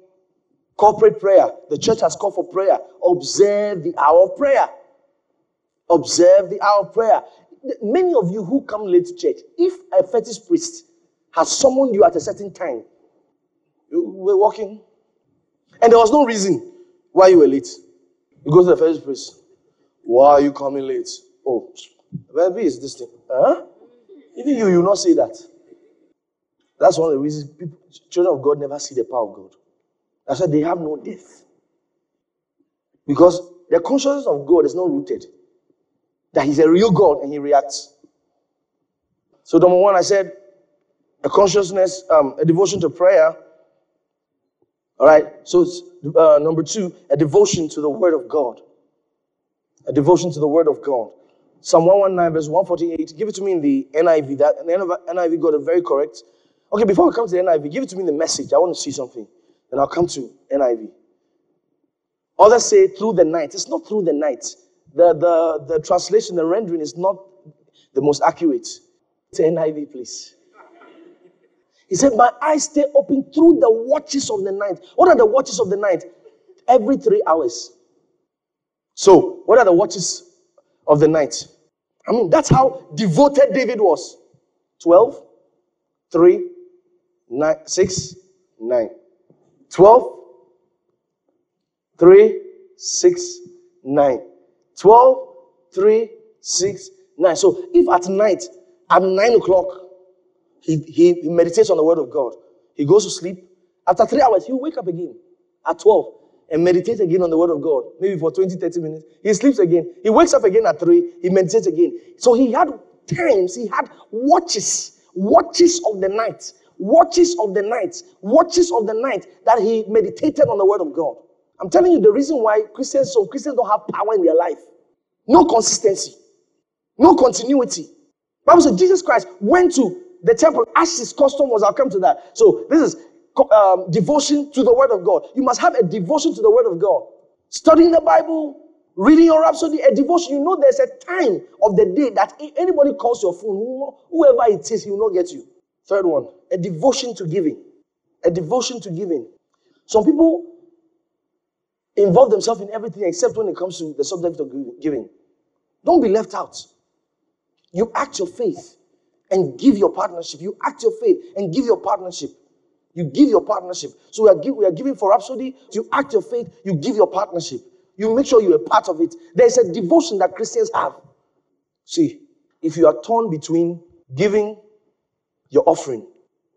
corporate prayer. The church has called for prayer. Observe the hour of prayer. Observe the hour of prayer. Many of you who come late to church, if a fetish priest has summoned you at a certain time. You were walking, and there was no reason why you were late. You go to the first place. Why are you coming late? Oh, maybe it's this thing. Huh? Even you, you not say that. That's one of the reasons people, children of God never see the power of God. That's why they have no death. Because the consciousness of God is not rooted. That He's a real God and He reacts. So, number one, I said a consciousness, um, a devotion to prayer. All right. So, it's, uh, number two, a devotion to the Word of God. A devotion to the Word of God. Psalm 119, verse 148. Give it to me in the NIV. That and the NIV got it very correct. Okay, before I come to the NIV, give it to me in the message. I want to see something. Then I'll come to NIV. Others say through the night. It's not through the night. The, the, the translation, the rendering is not the most accurate. To NIV, please. He said, My eyes stay open through the watches of the night. What are the watches of the night? Every three hours. So, what are the watches of the night? I mean, that's how devoted David was. 12, 3, 9, 6, 9. 12, 3, 6, 9. 12, 3, 6, 9. So if at night, at 9 o'clock, he, he, he meditates on the word of God, he goes to sleep. After three hours, he'll wake up again at 12 and meditate again on the word of God, maybe for 20, 30 minutes. He sleeps again. He wakes up again at 3, he meditates again. So he had times, he had watches, watches of the night, watches of the night, watches of the night that he meditated on the word of God. I'm telling you the reason why Christians, some Christians don't have power in their life. No consistency, no continuity. Bible says Jesus Christ went to the temple as his custom was. I'll come to that. So this is um, devotion to the word of God. You must have a devotion to the word of God. Studying the Bible, reading your rhapsody, a devotion. You know there's a time of the day that anybody calls your phone, whoever it is, he will not get you. Third one, a devotion to giving. A devotion to giving. Some people involve themselves in everything except when it comes to the subject of giving. Don't be left out. You act your faith and give your partnership. You act your faith and give your partnership. You give your partnership. So we are, give, we are giving for Rhapsody. You act your faith. You give your partnership. You make sure you're a part of it. There's a devotion that Christians have. See, if you are torn between giving your offering,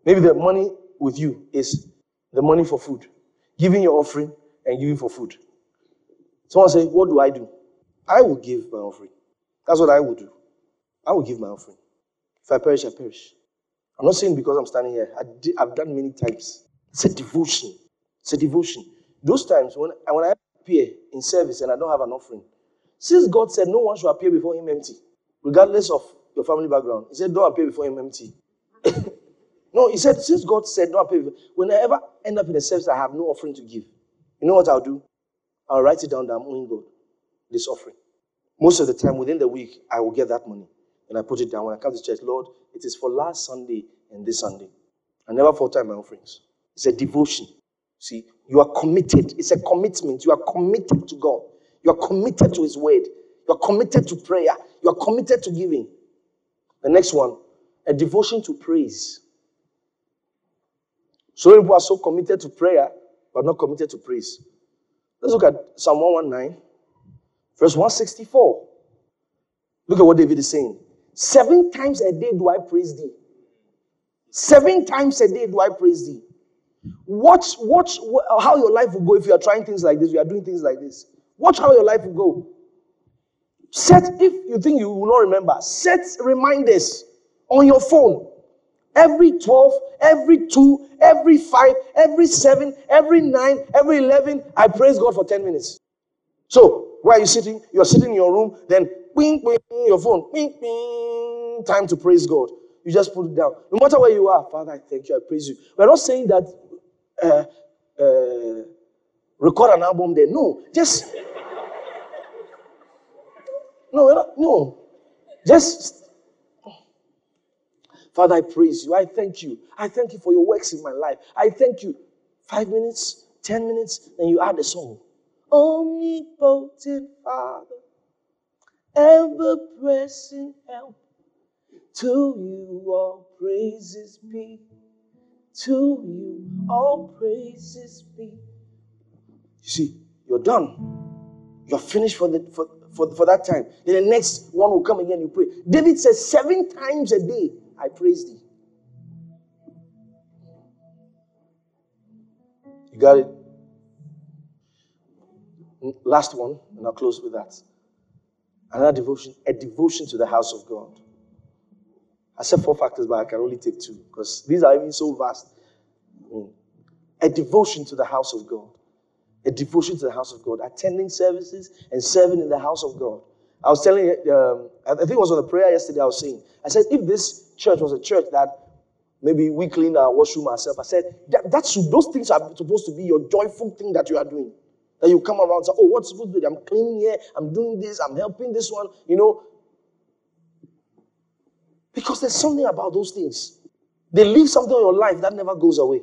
maybe the money with you is the money for food, giving your offering and giving for food. Someone say, What do I do? I will give my offering. That's what I will do. I will give my offering. If I perish, I perish. I'm not saying because I'm standing here. I have done many times. It's a devotion. It's a devotion. Those times when, when I appear in service and I don't have an offering, since God said no one should appear before Him empty, regardless of your family background, He said don't appear before Him empty. no, He said since God said don't appear, when I ever end up in a service, I have no offering to give. You know what I'll do? I'll write it down that I'm owing God this offering. Most of the time, within the week, I will get that money. And I put it down. When I come to church, Lord, it is for last Sunday and this Sunday. I never falter my offerings. It's a devotion. See, you are committed. It's a commitment. You are committed to God. You are committed to His word. You are committed to prayer. You are committed to giving. The next one, a devotion to praise. So many people are so committed to prayer but not committed to praise. Let's look at Psalm 119, verse 164. Look at what David is saying. Seven times a day do I praise thee. Seven times a day do I praise thee. Watch, watch how your life will go if you are trying things like this, you are doing things like this. Watch how your life will go. Set, if you think you will not remember, set reminders on your phone every 12, every 2, every 5, every 7, every 9, every 11, I praise God for 10 minutes. So, where are you sitting? You're sitting in your room, then ping, ping, your phone, ping, ping, time to praise God. You just put it down. No matter where you are, Father, I thank you, I praise you. We're not saying that uh, uh, record an album there. No, just. No, not, no. Just Father, I praise you. I thank you. I thank you for your works in my life. I thank you. Five minutes, ten minutes, then you add the song. Omnipotent Father, ever present help. To you all praises be. To you all praises be. You see, you're done. You're finished for, the, for, for, for that time. Then the next one will come again, you pray. David says seven times a day, I praise thee. You got it? Last one, and I'll close with that. Another devotion, a devotion to the house of God. I said four factors, but I can only take two because these are even so vast. A devotion to the house of God. A devotion to the house of God. Attending services and serving in the house of God. I was telling um, I think it was on the prayer yesterday, I was saying, I said, if this church was a church that maybe we clean our washroom ourselves, I said, that, that should, those things are supposed to be your joyful thing that you are doing. That you come around and say, oh, what's be? I'm cleaning here, I'm doing this, I'm helping this one, you know. Because there's something about those things. They leave something on your life that never goes away.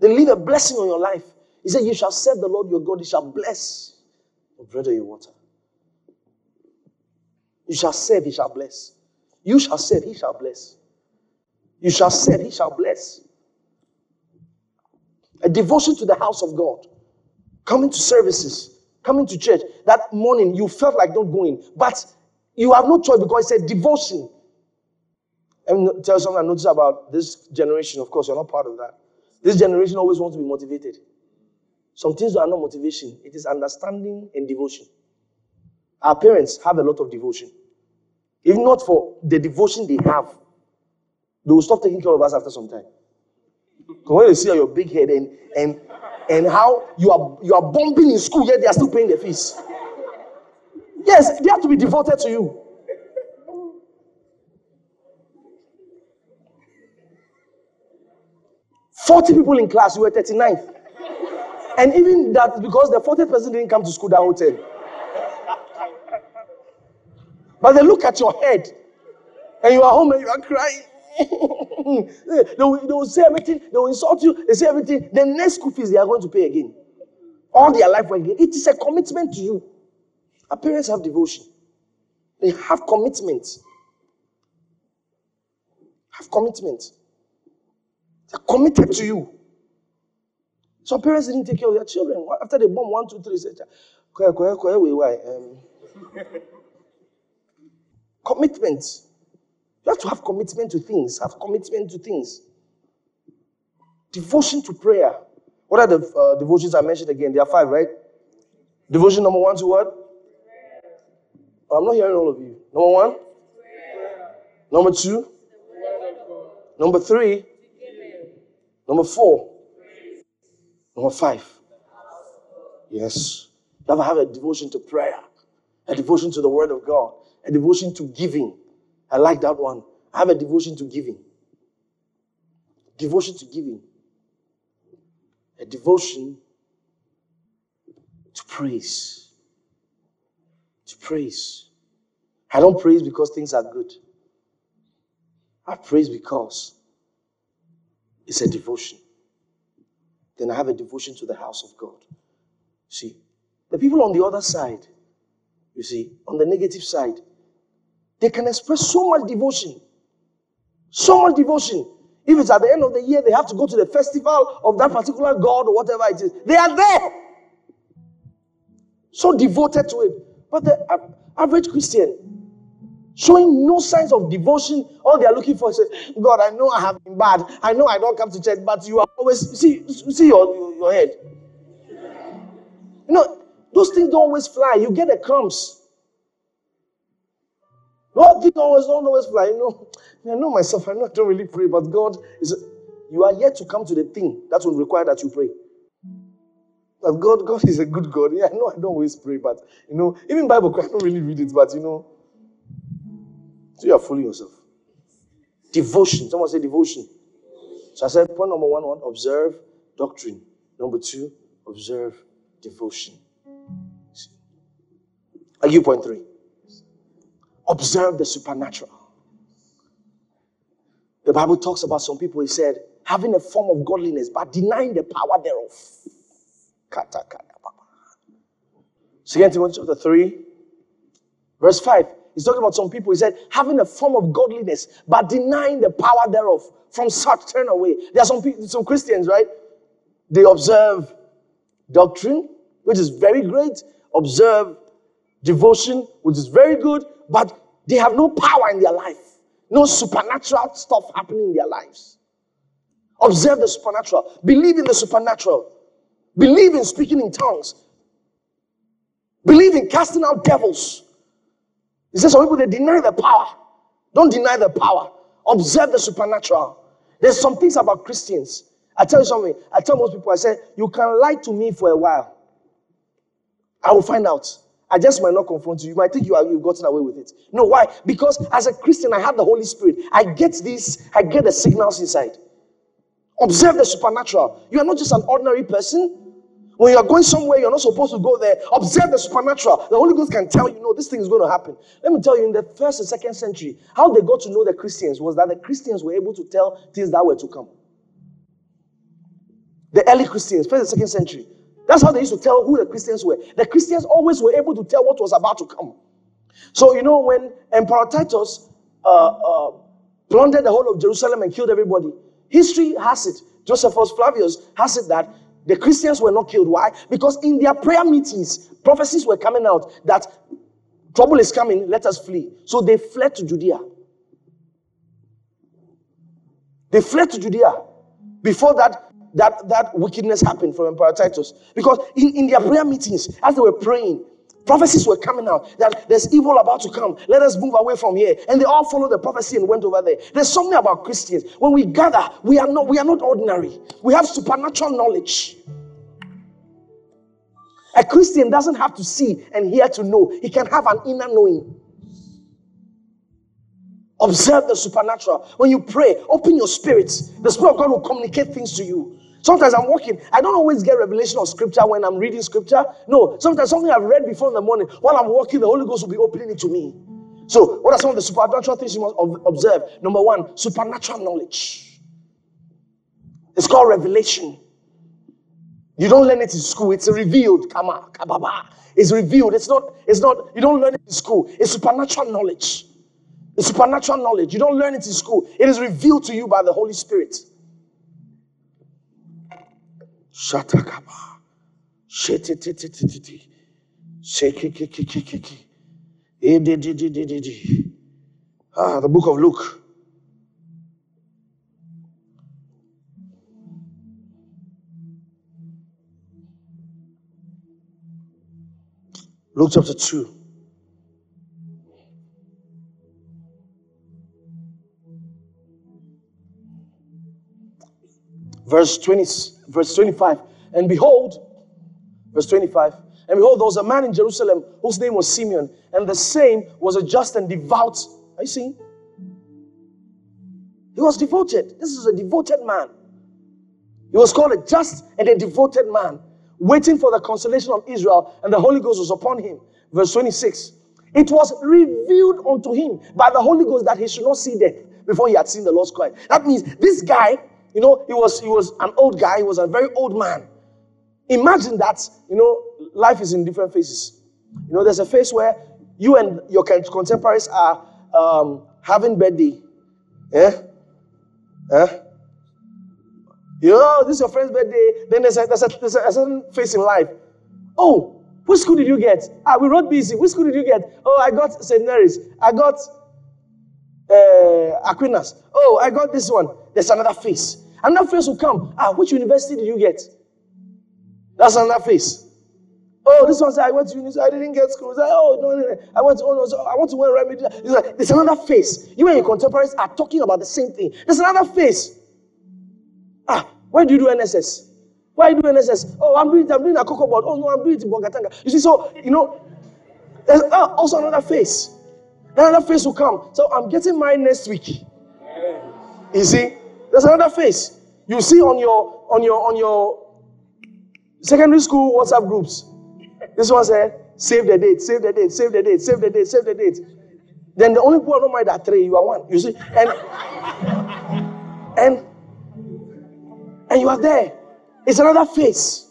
They leave a blessing on your life. He said, You shall serve the Lord your God, he shall bless your bread or your water. You shall serve, he shall bless. You shall serve, he shall bless. You shall serve, he shall bless. A devotion to the house of God. Coming to services, coming to church. That morning you felt like not going, but you have no choice because it's a devotion. And tell you something I noticed about this generation. Of course, you're not part of that. This generation always wants to be motivated. Some things are not motivation, it is understanding and devotion. Our parents have a lot of devotion. If not for the devotion they have, they will stop taking care of us after some time. Because when you see your big head and and and how you are you are bumping in school, yet they are still paying the fees. Yes, they have to be devoted to you. Forty people in class, you were 39th. And even that because the 40th person didn't come to school that hotel. But they look at your head and you are home and you are crying. they, will, they will say everything, they will insult you, they say everything. The next school fees they are going to pay again. All their life again. It is a commitment to you. Our parents have devotion. They have commitment. Have commitment. They're committed to you. Some parents didn't take care of their children. After they bomb one, two, three, say, um, commitment. You have to have commitment to things. Have commitment to things. Devotion to prayer. What are the uh, devotions I mentioned again? There are five, right? Devotion number one to what? Oh, I'm not hearing all of you. Number one? Number two? Number three? Number four? Number five. Yes. You have to have a devotion to prayer, a devotion to the word of God, a devotion to giving. I like that one. I have a devotion to giving. Devotion to giving. A devotion to praise. To praise. I don't praise because things are good. I praise because it's a devotion then I have a devotion to the house of God. See, the people on the other side, you see, on the negative side, they can express so much devotion. So much devotion. If it's at the end of the year, they have to go to the festival of that particular God or whatever it is. They are there. So devoted to it. But the average Christian, showing no signs of devotion. All they are looking for is, God, I know I have been bad. I know I don't come to church, but you are always, see, see your, your head. You know, those things don't always fly. You get the crumbs. No, things always don't always fly. Know, I know myself, I don't really pray, but God is, you are yet to come to the thing that will require that you pray. That God, God is a good God. Yeah, I know I don't always pray, but you know, even Bible, I don't really read it, but you know, so you are fooling yourself. Devotion. Someone say devotion. So I said, point number one, one observe doctrine. Number two, observe devotion. Are you point three? Observe the supernatural. The Bible talks about some people, he said, having a form of godliness, but denying the power thereof. Second Timothy chapter 3, verse 5. He's talking about some people. He said, having a form of godliness, but denying the power thereof. From such turn away. There are some people, some Christians, right? They observe doctrine, which is very great. Observe devotion, which is very good, but they have no power in their life. No supernatural stuff happening in their lives. Observe the supernatural. Believe in the supernatural. Believe in speaking in tongues. Believe in casting out devils. He says some people they deny the power. Don't deny the power. Observe the supernatural. There's some things about Christians. I tell you something. I tell most people, I say, you can lie to me for a while. I will find out. I just might not confront you. You might think you are, you've gotten away with it. No, why? Because as a Christian, I have the Holy Spirit. I get these, I get the signals inside. Observe the supernatural. You are not just an ordinary person. When you are going somewhere, you're not supposed to go there. Observe the supernatural. The Holy Ghost can tell you, no, this thing is going to happen. Let me tell you, in the first and second century, how they got to know the Christians was that the Christians were able to tell things that were to come. The early Christians, first and second century, that's how they used to tell who the Christians were. The Christians always were able to tell what was about to come. So, you know, when Emperor Titus uh, uh, plundered the whole of Jerusalem and killed everybody, history has it, Josephus Flavius has it that the Christians were not killed. Why? Because in their prayer meetings, prophecies were coming out that trouble is coming, let us flee. So they fled to Judea. They fled to Judea. Before that, that, that wickedness happened from Emperor Titus. Because in, in their prayer meetings, as they were praying, prophecies were coming out that there's evil about to come. Let us move away from here. And they all followed the prophecy and went over there. There's something about Christians. When we gather, we are not, we are not ordinary. We have supernatural knowledge. A Christian doesn't have to see and hear to know. He can have an inner knowing. Observe the supernatural. When you pray, open your spirit. The Spirit of God will communicate things to you. Sometimes I'm walking. I don't always get revelation of scripture when I'm reading scripture. No, sometimes something I've read before in the morning, while I'm walking, the Holy Ghost will be opening it to me. So, what are some of the supernatural things you must observe? Number one, supernatural knowledge. It's called revelation. You don't learn it in school, it's revealed. Kama, kababa. It's revealed. It's not, it's not, you don't learn it in school. It's supernatural knowledge. It's supernatural knowledge. You don't learn it in school. It is revealed to you by the Holy Spirit. Shatakaba. Shetititititi. Shekikikikiki. Ah, the book of Luke. Luke chapter 2. Verse 20, verse 25. And behold, verse 25. And behold, there was a man in Jerusalem whose name was Simeon, and the same was a just and devout. Are you seeing? He was devoted. This is a devoted man. He was called a just and a devoted man, waiting for the consolation of Israel, and the Holy Ghost was upon him. Verse 26. It was revealed unto him by the Holy Ghost that he should not see death before he had seen the Lord's Christ. That means this guy you know, he was he was an old guy, he was a very old man. Imagine that, you know, life is in different phases. You know, there's a phase where you and your contemporaries are um, having birthday. Yeah? Yeah? You know, this is your friend's birthday. Then there's a, there's a, there's a, certain phase in life. Oh, which school did you get? Ah, we wrote BC. Which school did you get? Oh, I got St. Mary's. I got uh, Aquinas. Oh, I got this one. There's another phase. Another phase will come. Ah, which university did you get? That's another face. Oh, this one said, I went to university, I didn't get school. Say, oh, no, no, no. I went to, oh, no, so I want to wear remedy. Like, there's another face. You and your contemporaries are talking about the same thing. There's another face. Ah, where do you do NSS? Why do you do NSS? Oh, I'm doing I'm doing a cocoa board. Oh, no, I'm doing it in Bolgatanga. You see, so, you know, there's uh, also another face. Another face will come. So I'm getting mine next week. You see? There's another face. You see on your on your on your secondary school WhatsApp groups. This one said, save the date, save the date, save the date, save the date, save the date. Then the only people don't mind are three, you are one. You see? And and and you are there. It's another face.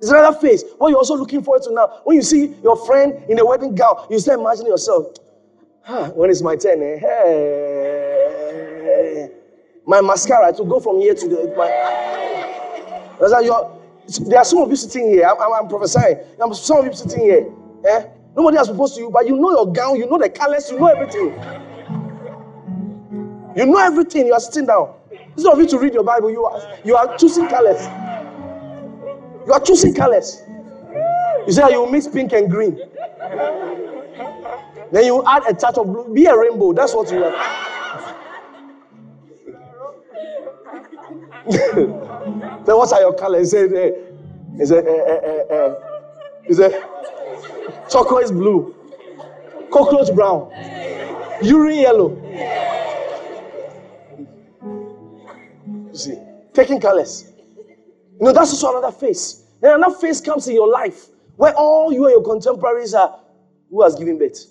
It's another face. What you're also looking forward to now. When you see your friend in a wedding gown, you start imagining yourself, ah, when is my turn? Eh? Hey my mascara to go from here to the my. there are some of you sitting here. I'm, I'm, I'm prophesying. some of you sitting here. Eh? Nobody has proposed to you, but you know your gown, you know the colors, you know everything. You know everything. You are sitting down. Instead of you to read your Bible, you are you are choosing colors. You are choosing colors. You say you mix pink and green. Then you add a touch of blue. Be a rainbow. That's what you are. then what are your colors? He said, uh, he said, uh, uh, uh, he said, turquoise blue, cockroach brown, urine yellow. You see, taking colors. You know, that's also another phase. Then another phase comes in your life where all you and your contemporaries are who has given birth?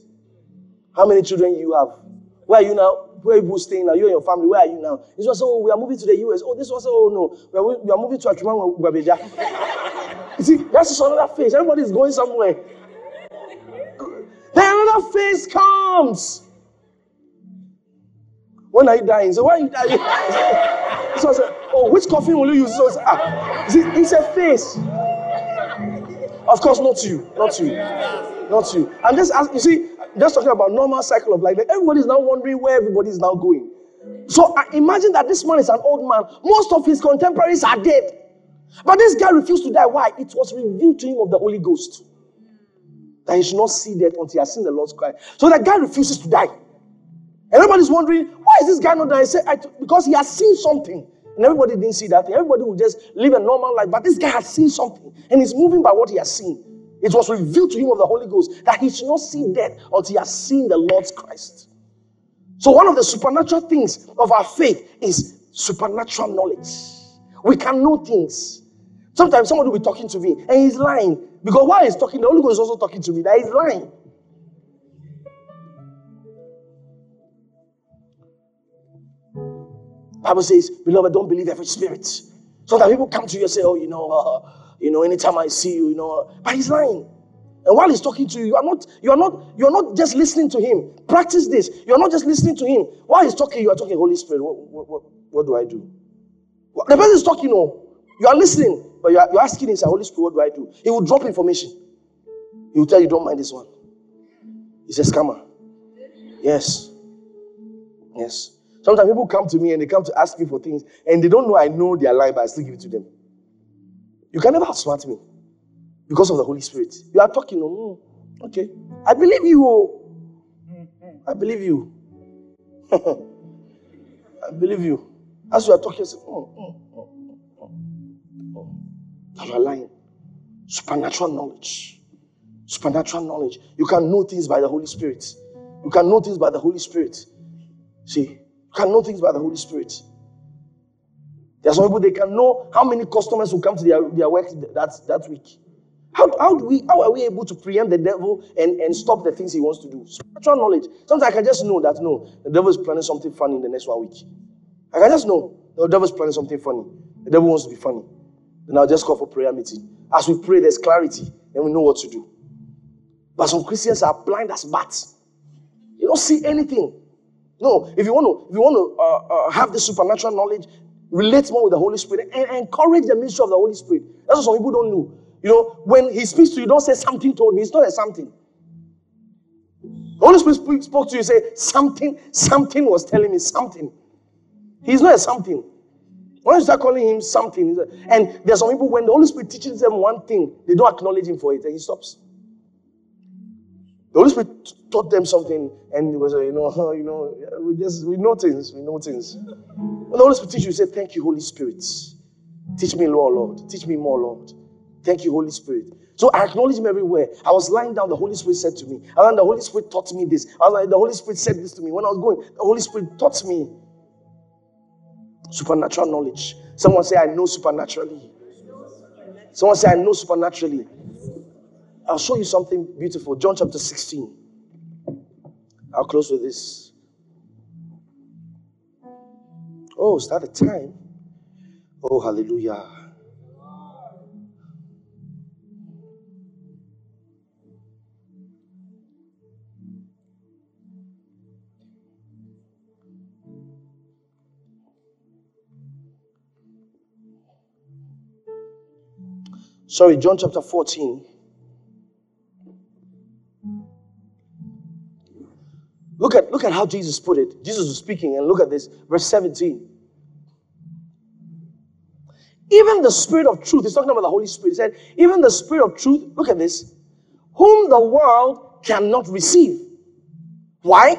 How many children you have? Where are you now? Where you staying now? You and your family, where are you now? This said, Oh, we are moving to the US. Oh, this said, Oh, no, we are, we are moving to Achuman You see, that's just another phase. Everybody is going somewhere. Then another phase comes. When are you dying? So, why are you dying? so I said, Oh, which coffin will you use? So I ah, see, it's a phase. Of course, not you. Not you. Not you. And just as you see, just talking about normal cycle of life. Like everybody is now wondering where everybody is now going. So I imagine that this man is an old man. Most of his contemporaries are dead. But this guy refused to die. Why? It was revealed to him of the Holy Ghost that he should not see death until he has seen the Lord's Christ. So that guy refuses to die. Everybody's wondering, why is this guy not dying? I say, because he has seen something. And everybody didn't see that. Everybody would just live a normal life. But this guy has seen something. And he's moving by what he has seen. It was revealed to him of the Holy Ghost that he should not see death until he has seen the Lord's Christ. So, one of the supernatural things of our faith is supernatural knowledge. We can know things. Sometimes somebody will be talking to me and he's lying because while he's talking, the Holy Ghost is also talking to me that he's lying. Bible says, beloved, don't believe every spirit. So that people come to you and say, oh, you know, uh, you know, anytime I see you, you know, but he's lying. And while he's talking to you, you are not, you are not, you are not just listening to him. Practice this. You are not just listening to him. While he's talking, you are talking, Holy Spirit, what, what, what, what do I do? The person is talking, no. You are listening, but you are, you're asking him, Holy Spirit, what do I do? He will drop information. He will tell you, don't mind this one. He's a scammer. Yes. Yes. Sometimes people come to me and they come to ask me for things, and they don't know I know their lie, but I still give it to them. You can never outsmart me because of the Holy Spirit. You are talking, oh, okay. I believe you. Oh. I believe you. I believe you. As you are talking, say, oh, oh, oh, oh, oh, oh. You are lying. Supernatural knowledge. Supernatural knowledge. You can know things by the Holy Spirit. You can know things by the Holy Spirit. See, you can know things by the Holy Spirit. There are some people they can know how many customers will come to their, their work that, that week. How, how do we how are we able to preempt the devil and, and stop the things he wants to do? Spiritual knowledge. Sometimes I can just know that no, the devil is planning something funny in the next one week. I can just know the devil is planning something funny. The devil wants to be funny. Then I'll just call for prayer meeting. As we pray, there's clarity and we know what to do. But some Christians are blind as bats. You don't see anything. No, if you want to, if you want to uh, uh, have the supernatural knowledge, relate more with the Holy Spirit, and encourage the ministry of the Holy Spirit. That's what some people don't know. You know, when He speaks to you, don't say something told me. It's not a something. The Holy Spirit spoke to you, say something, something was telling me something. He's not a something. Don't you start calling him something? And there's some people when the Holy Spirit teaches them one thing, they don't acknowledge him for it, and he stops. The Holy Spirit taught them something, and it was, you know, you know, we just we know things, we know things. The Holy Spirit teach you, say, "Thank you, Holy Spirit. Teach me, Lord, Lord. Teach me more, Lord. Thank you, Holy Spirit." So I acknowledge him everywhere. I was lying down, the Holy Spirit said to me, and then the Holy Spirit taught me this. I was like, the Holy Spirit said this to me. When I was going, the Holy Spirit taught me supernatural knowledge. Someone say, I know supernaturally. Someone say, I know supernaturally. I'll show you something beautiful. John chapter 16. I'll close with this. Oh, is that a time? Oh, hallelujah. Sorry, John chapter 14. Look at, look at how Jesus put it. Jesus was speaking, and look at this, verse 17. Even the Spirit of truth, he's talking about the Holy Spirit. He said, Even the Spirit of truth, look at this, whom the world cannot receive, Why?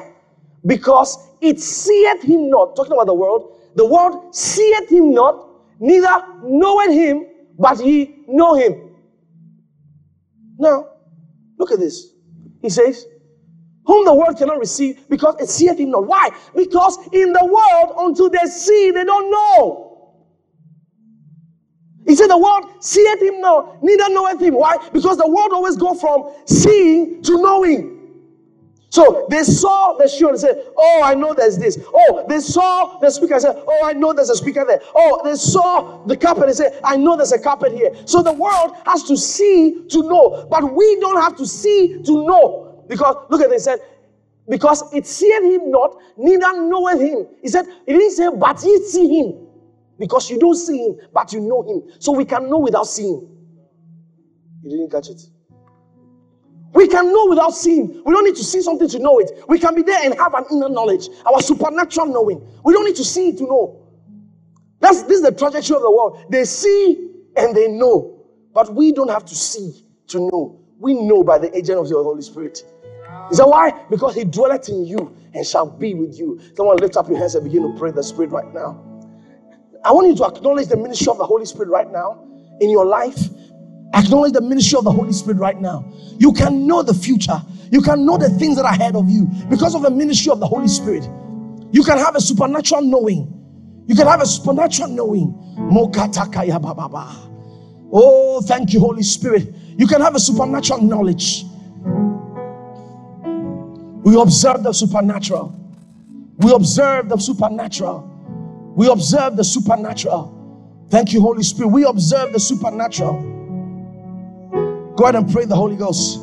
Because it seeth him not. Talking about the world, the world seeth him not, neither knoweth him, but ye know him. Now, look at this. He says, whom the world cannot receive because it seeth him not. Why? Because in the world, until they see, they don't know. He said, The world seeth him not, neither knoweth him. Why? Because the world always go from seeing to knowing. So they saw the shoe and said, Oh, I know there's this. Oh, they saw the speaker and said, Oh, I know there's a speaker there. Oh, they saw the carpet and said, I know there's a carpet here. So the world has to see to know, but we don't have to see to know. Because look at this, he said, because it seeth him not, neither knoweth him. He said, He didn't say, but ye see him. Because you don't see him, but you know him. So we can know without seeing. You didn't catch it. We can know without seeing. We don't need to see something to know it. We can be there and have an inner knowledge, our supernatural knowing. We don't need to see it to know. That's this is the trajectory of the world. They see and they know, but we don't have to see to know. We know by the agent of the Holy Spirit. Is that why? Because He dwelleth in you and shall be with you. Someone lift up your hands and begin to pray the Spirit right now. I want you to acknowledge the ministry of the Holy Spirit right now in your life Acknowledge the ministry of the Holy Spirit right now. You can know the future. You can know the things that are ahead of you because of the ministry of the Holy Spirit. You can have a supernatural knowing. You can have a supernatural knowing. Oh, thank you, Holy Spirit. You can have a supernatural knowledge. We observe the supernatural. We observe the supernatural. We observe the supernatural. Thank you, Holy Spirit. We observe the supernatural. Go ahead and pray the Holy Ghost.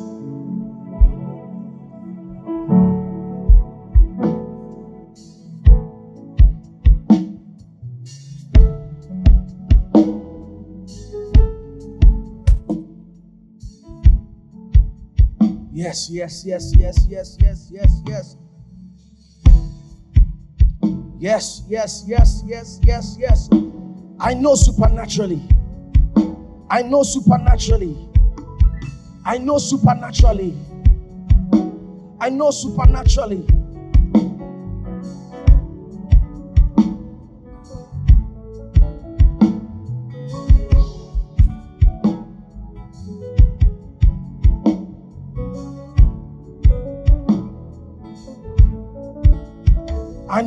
Yes, yes, yes, yes, yes, yes, yes, yes. Yes, yes, yes, yes, yes, yes. I know supernaturally. I know supernaturally. I know supernaturally. I know supernaturally.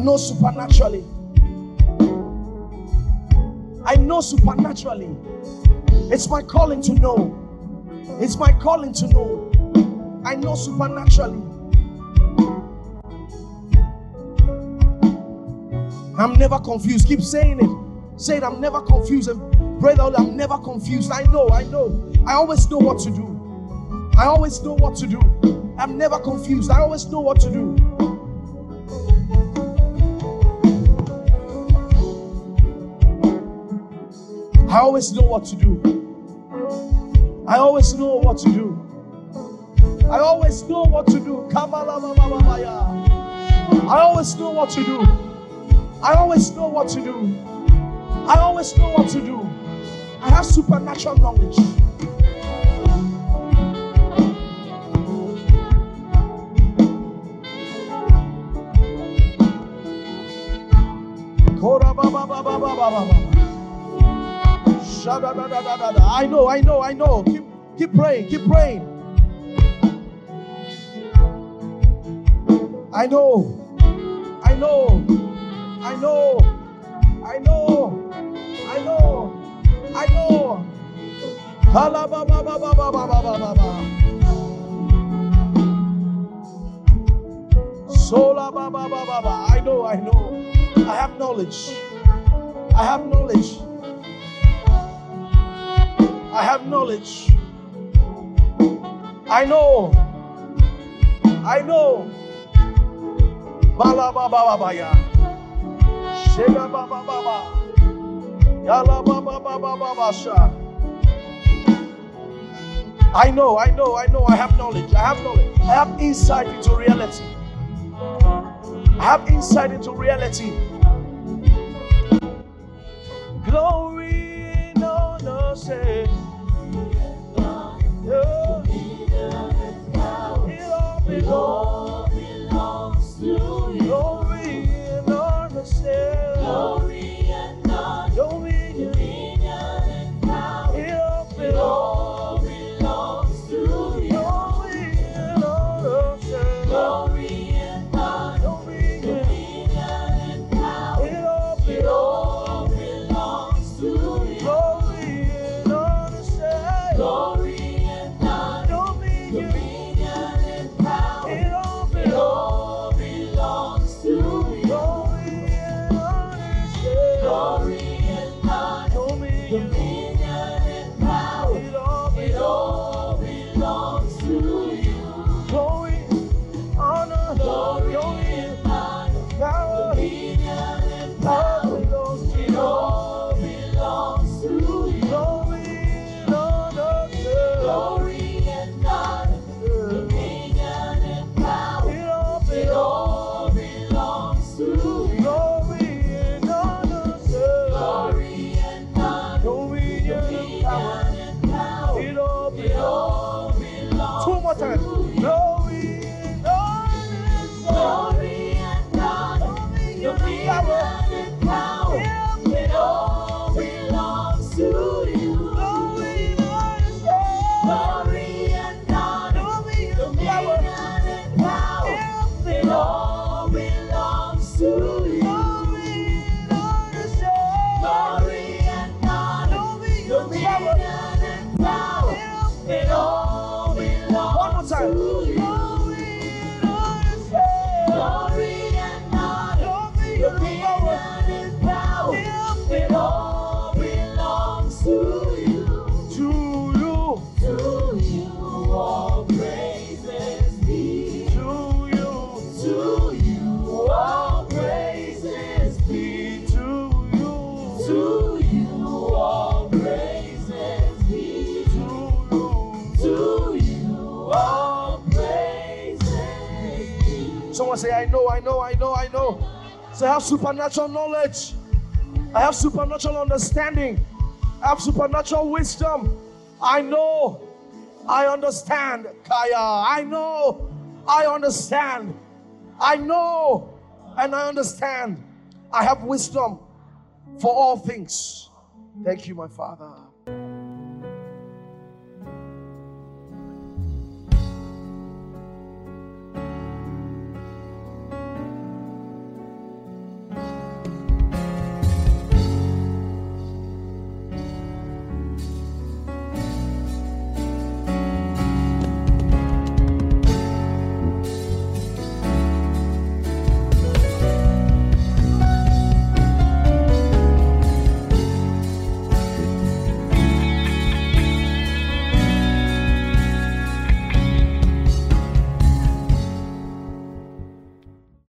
Know supernaturally. I know supernaturally. It's my calling to know. It's my calling to know. I know supernaturally. I'm never confused. Keep saying it. Say it. I'm never confused. And pray I'm never confused. I know. I know. I always know what to do. I always know what to do. I'm never confused. I always know what to do. I always know what to do. I always know what to do. I always know what to do. I always know what to do. I always know what to do. I always know what to do. I have supernatural knowledge. I know, I know, I know. Keep, keep praying, keep praying. I know, I know, I know, I know, I know, I know. Sola baba baba. I know, I know. I have knowledge. I have knowledge. I have knowledge. I know. I know. Bala baba baba ya. Shega baba baba. Yala baba baba baba sha. I know, I know, I know, I have knowledge. I have knowledge. I have insight into reality. I have insight into reality. Glory, no, no, say. So I have supernatural knowledge. I have supernatural understanding. I have supernatural wisdom. I know. I understand. Kaya. I know. I understand. I know. And I understand. I have wisdom for all things. Thank you, my Father.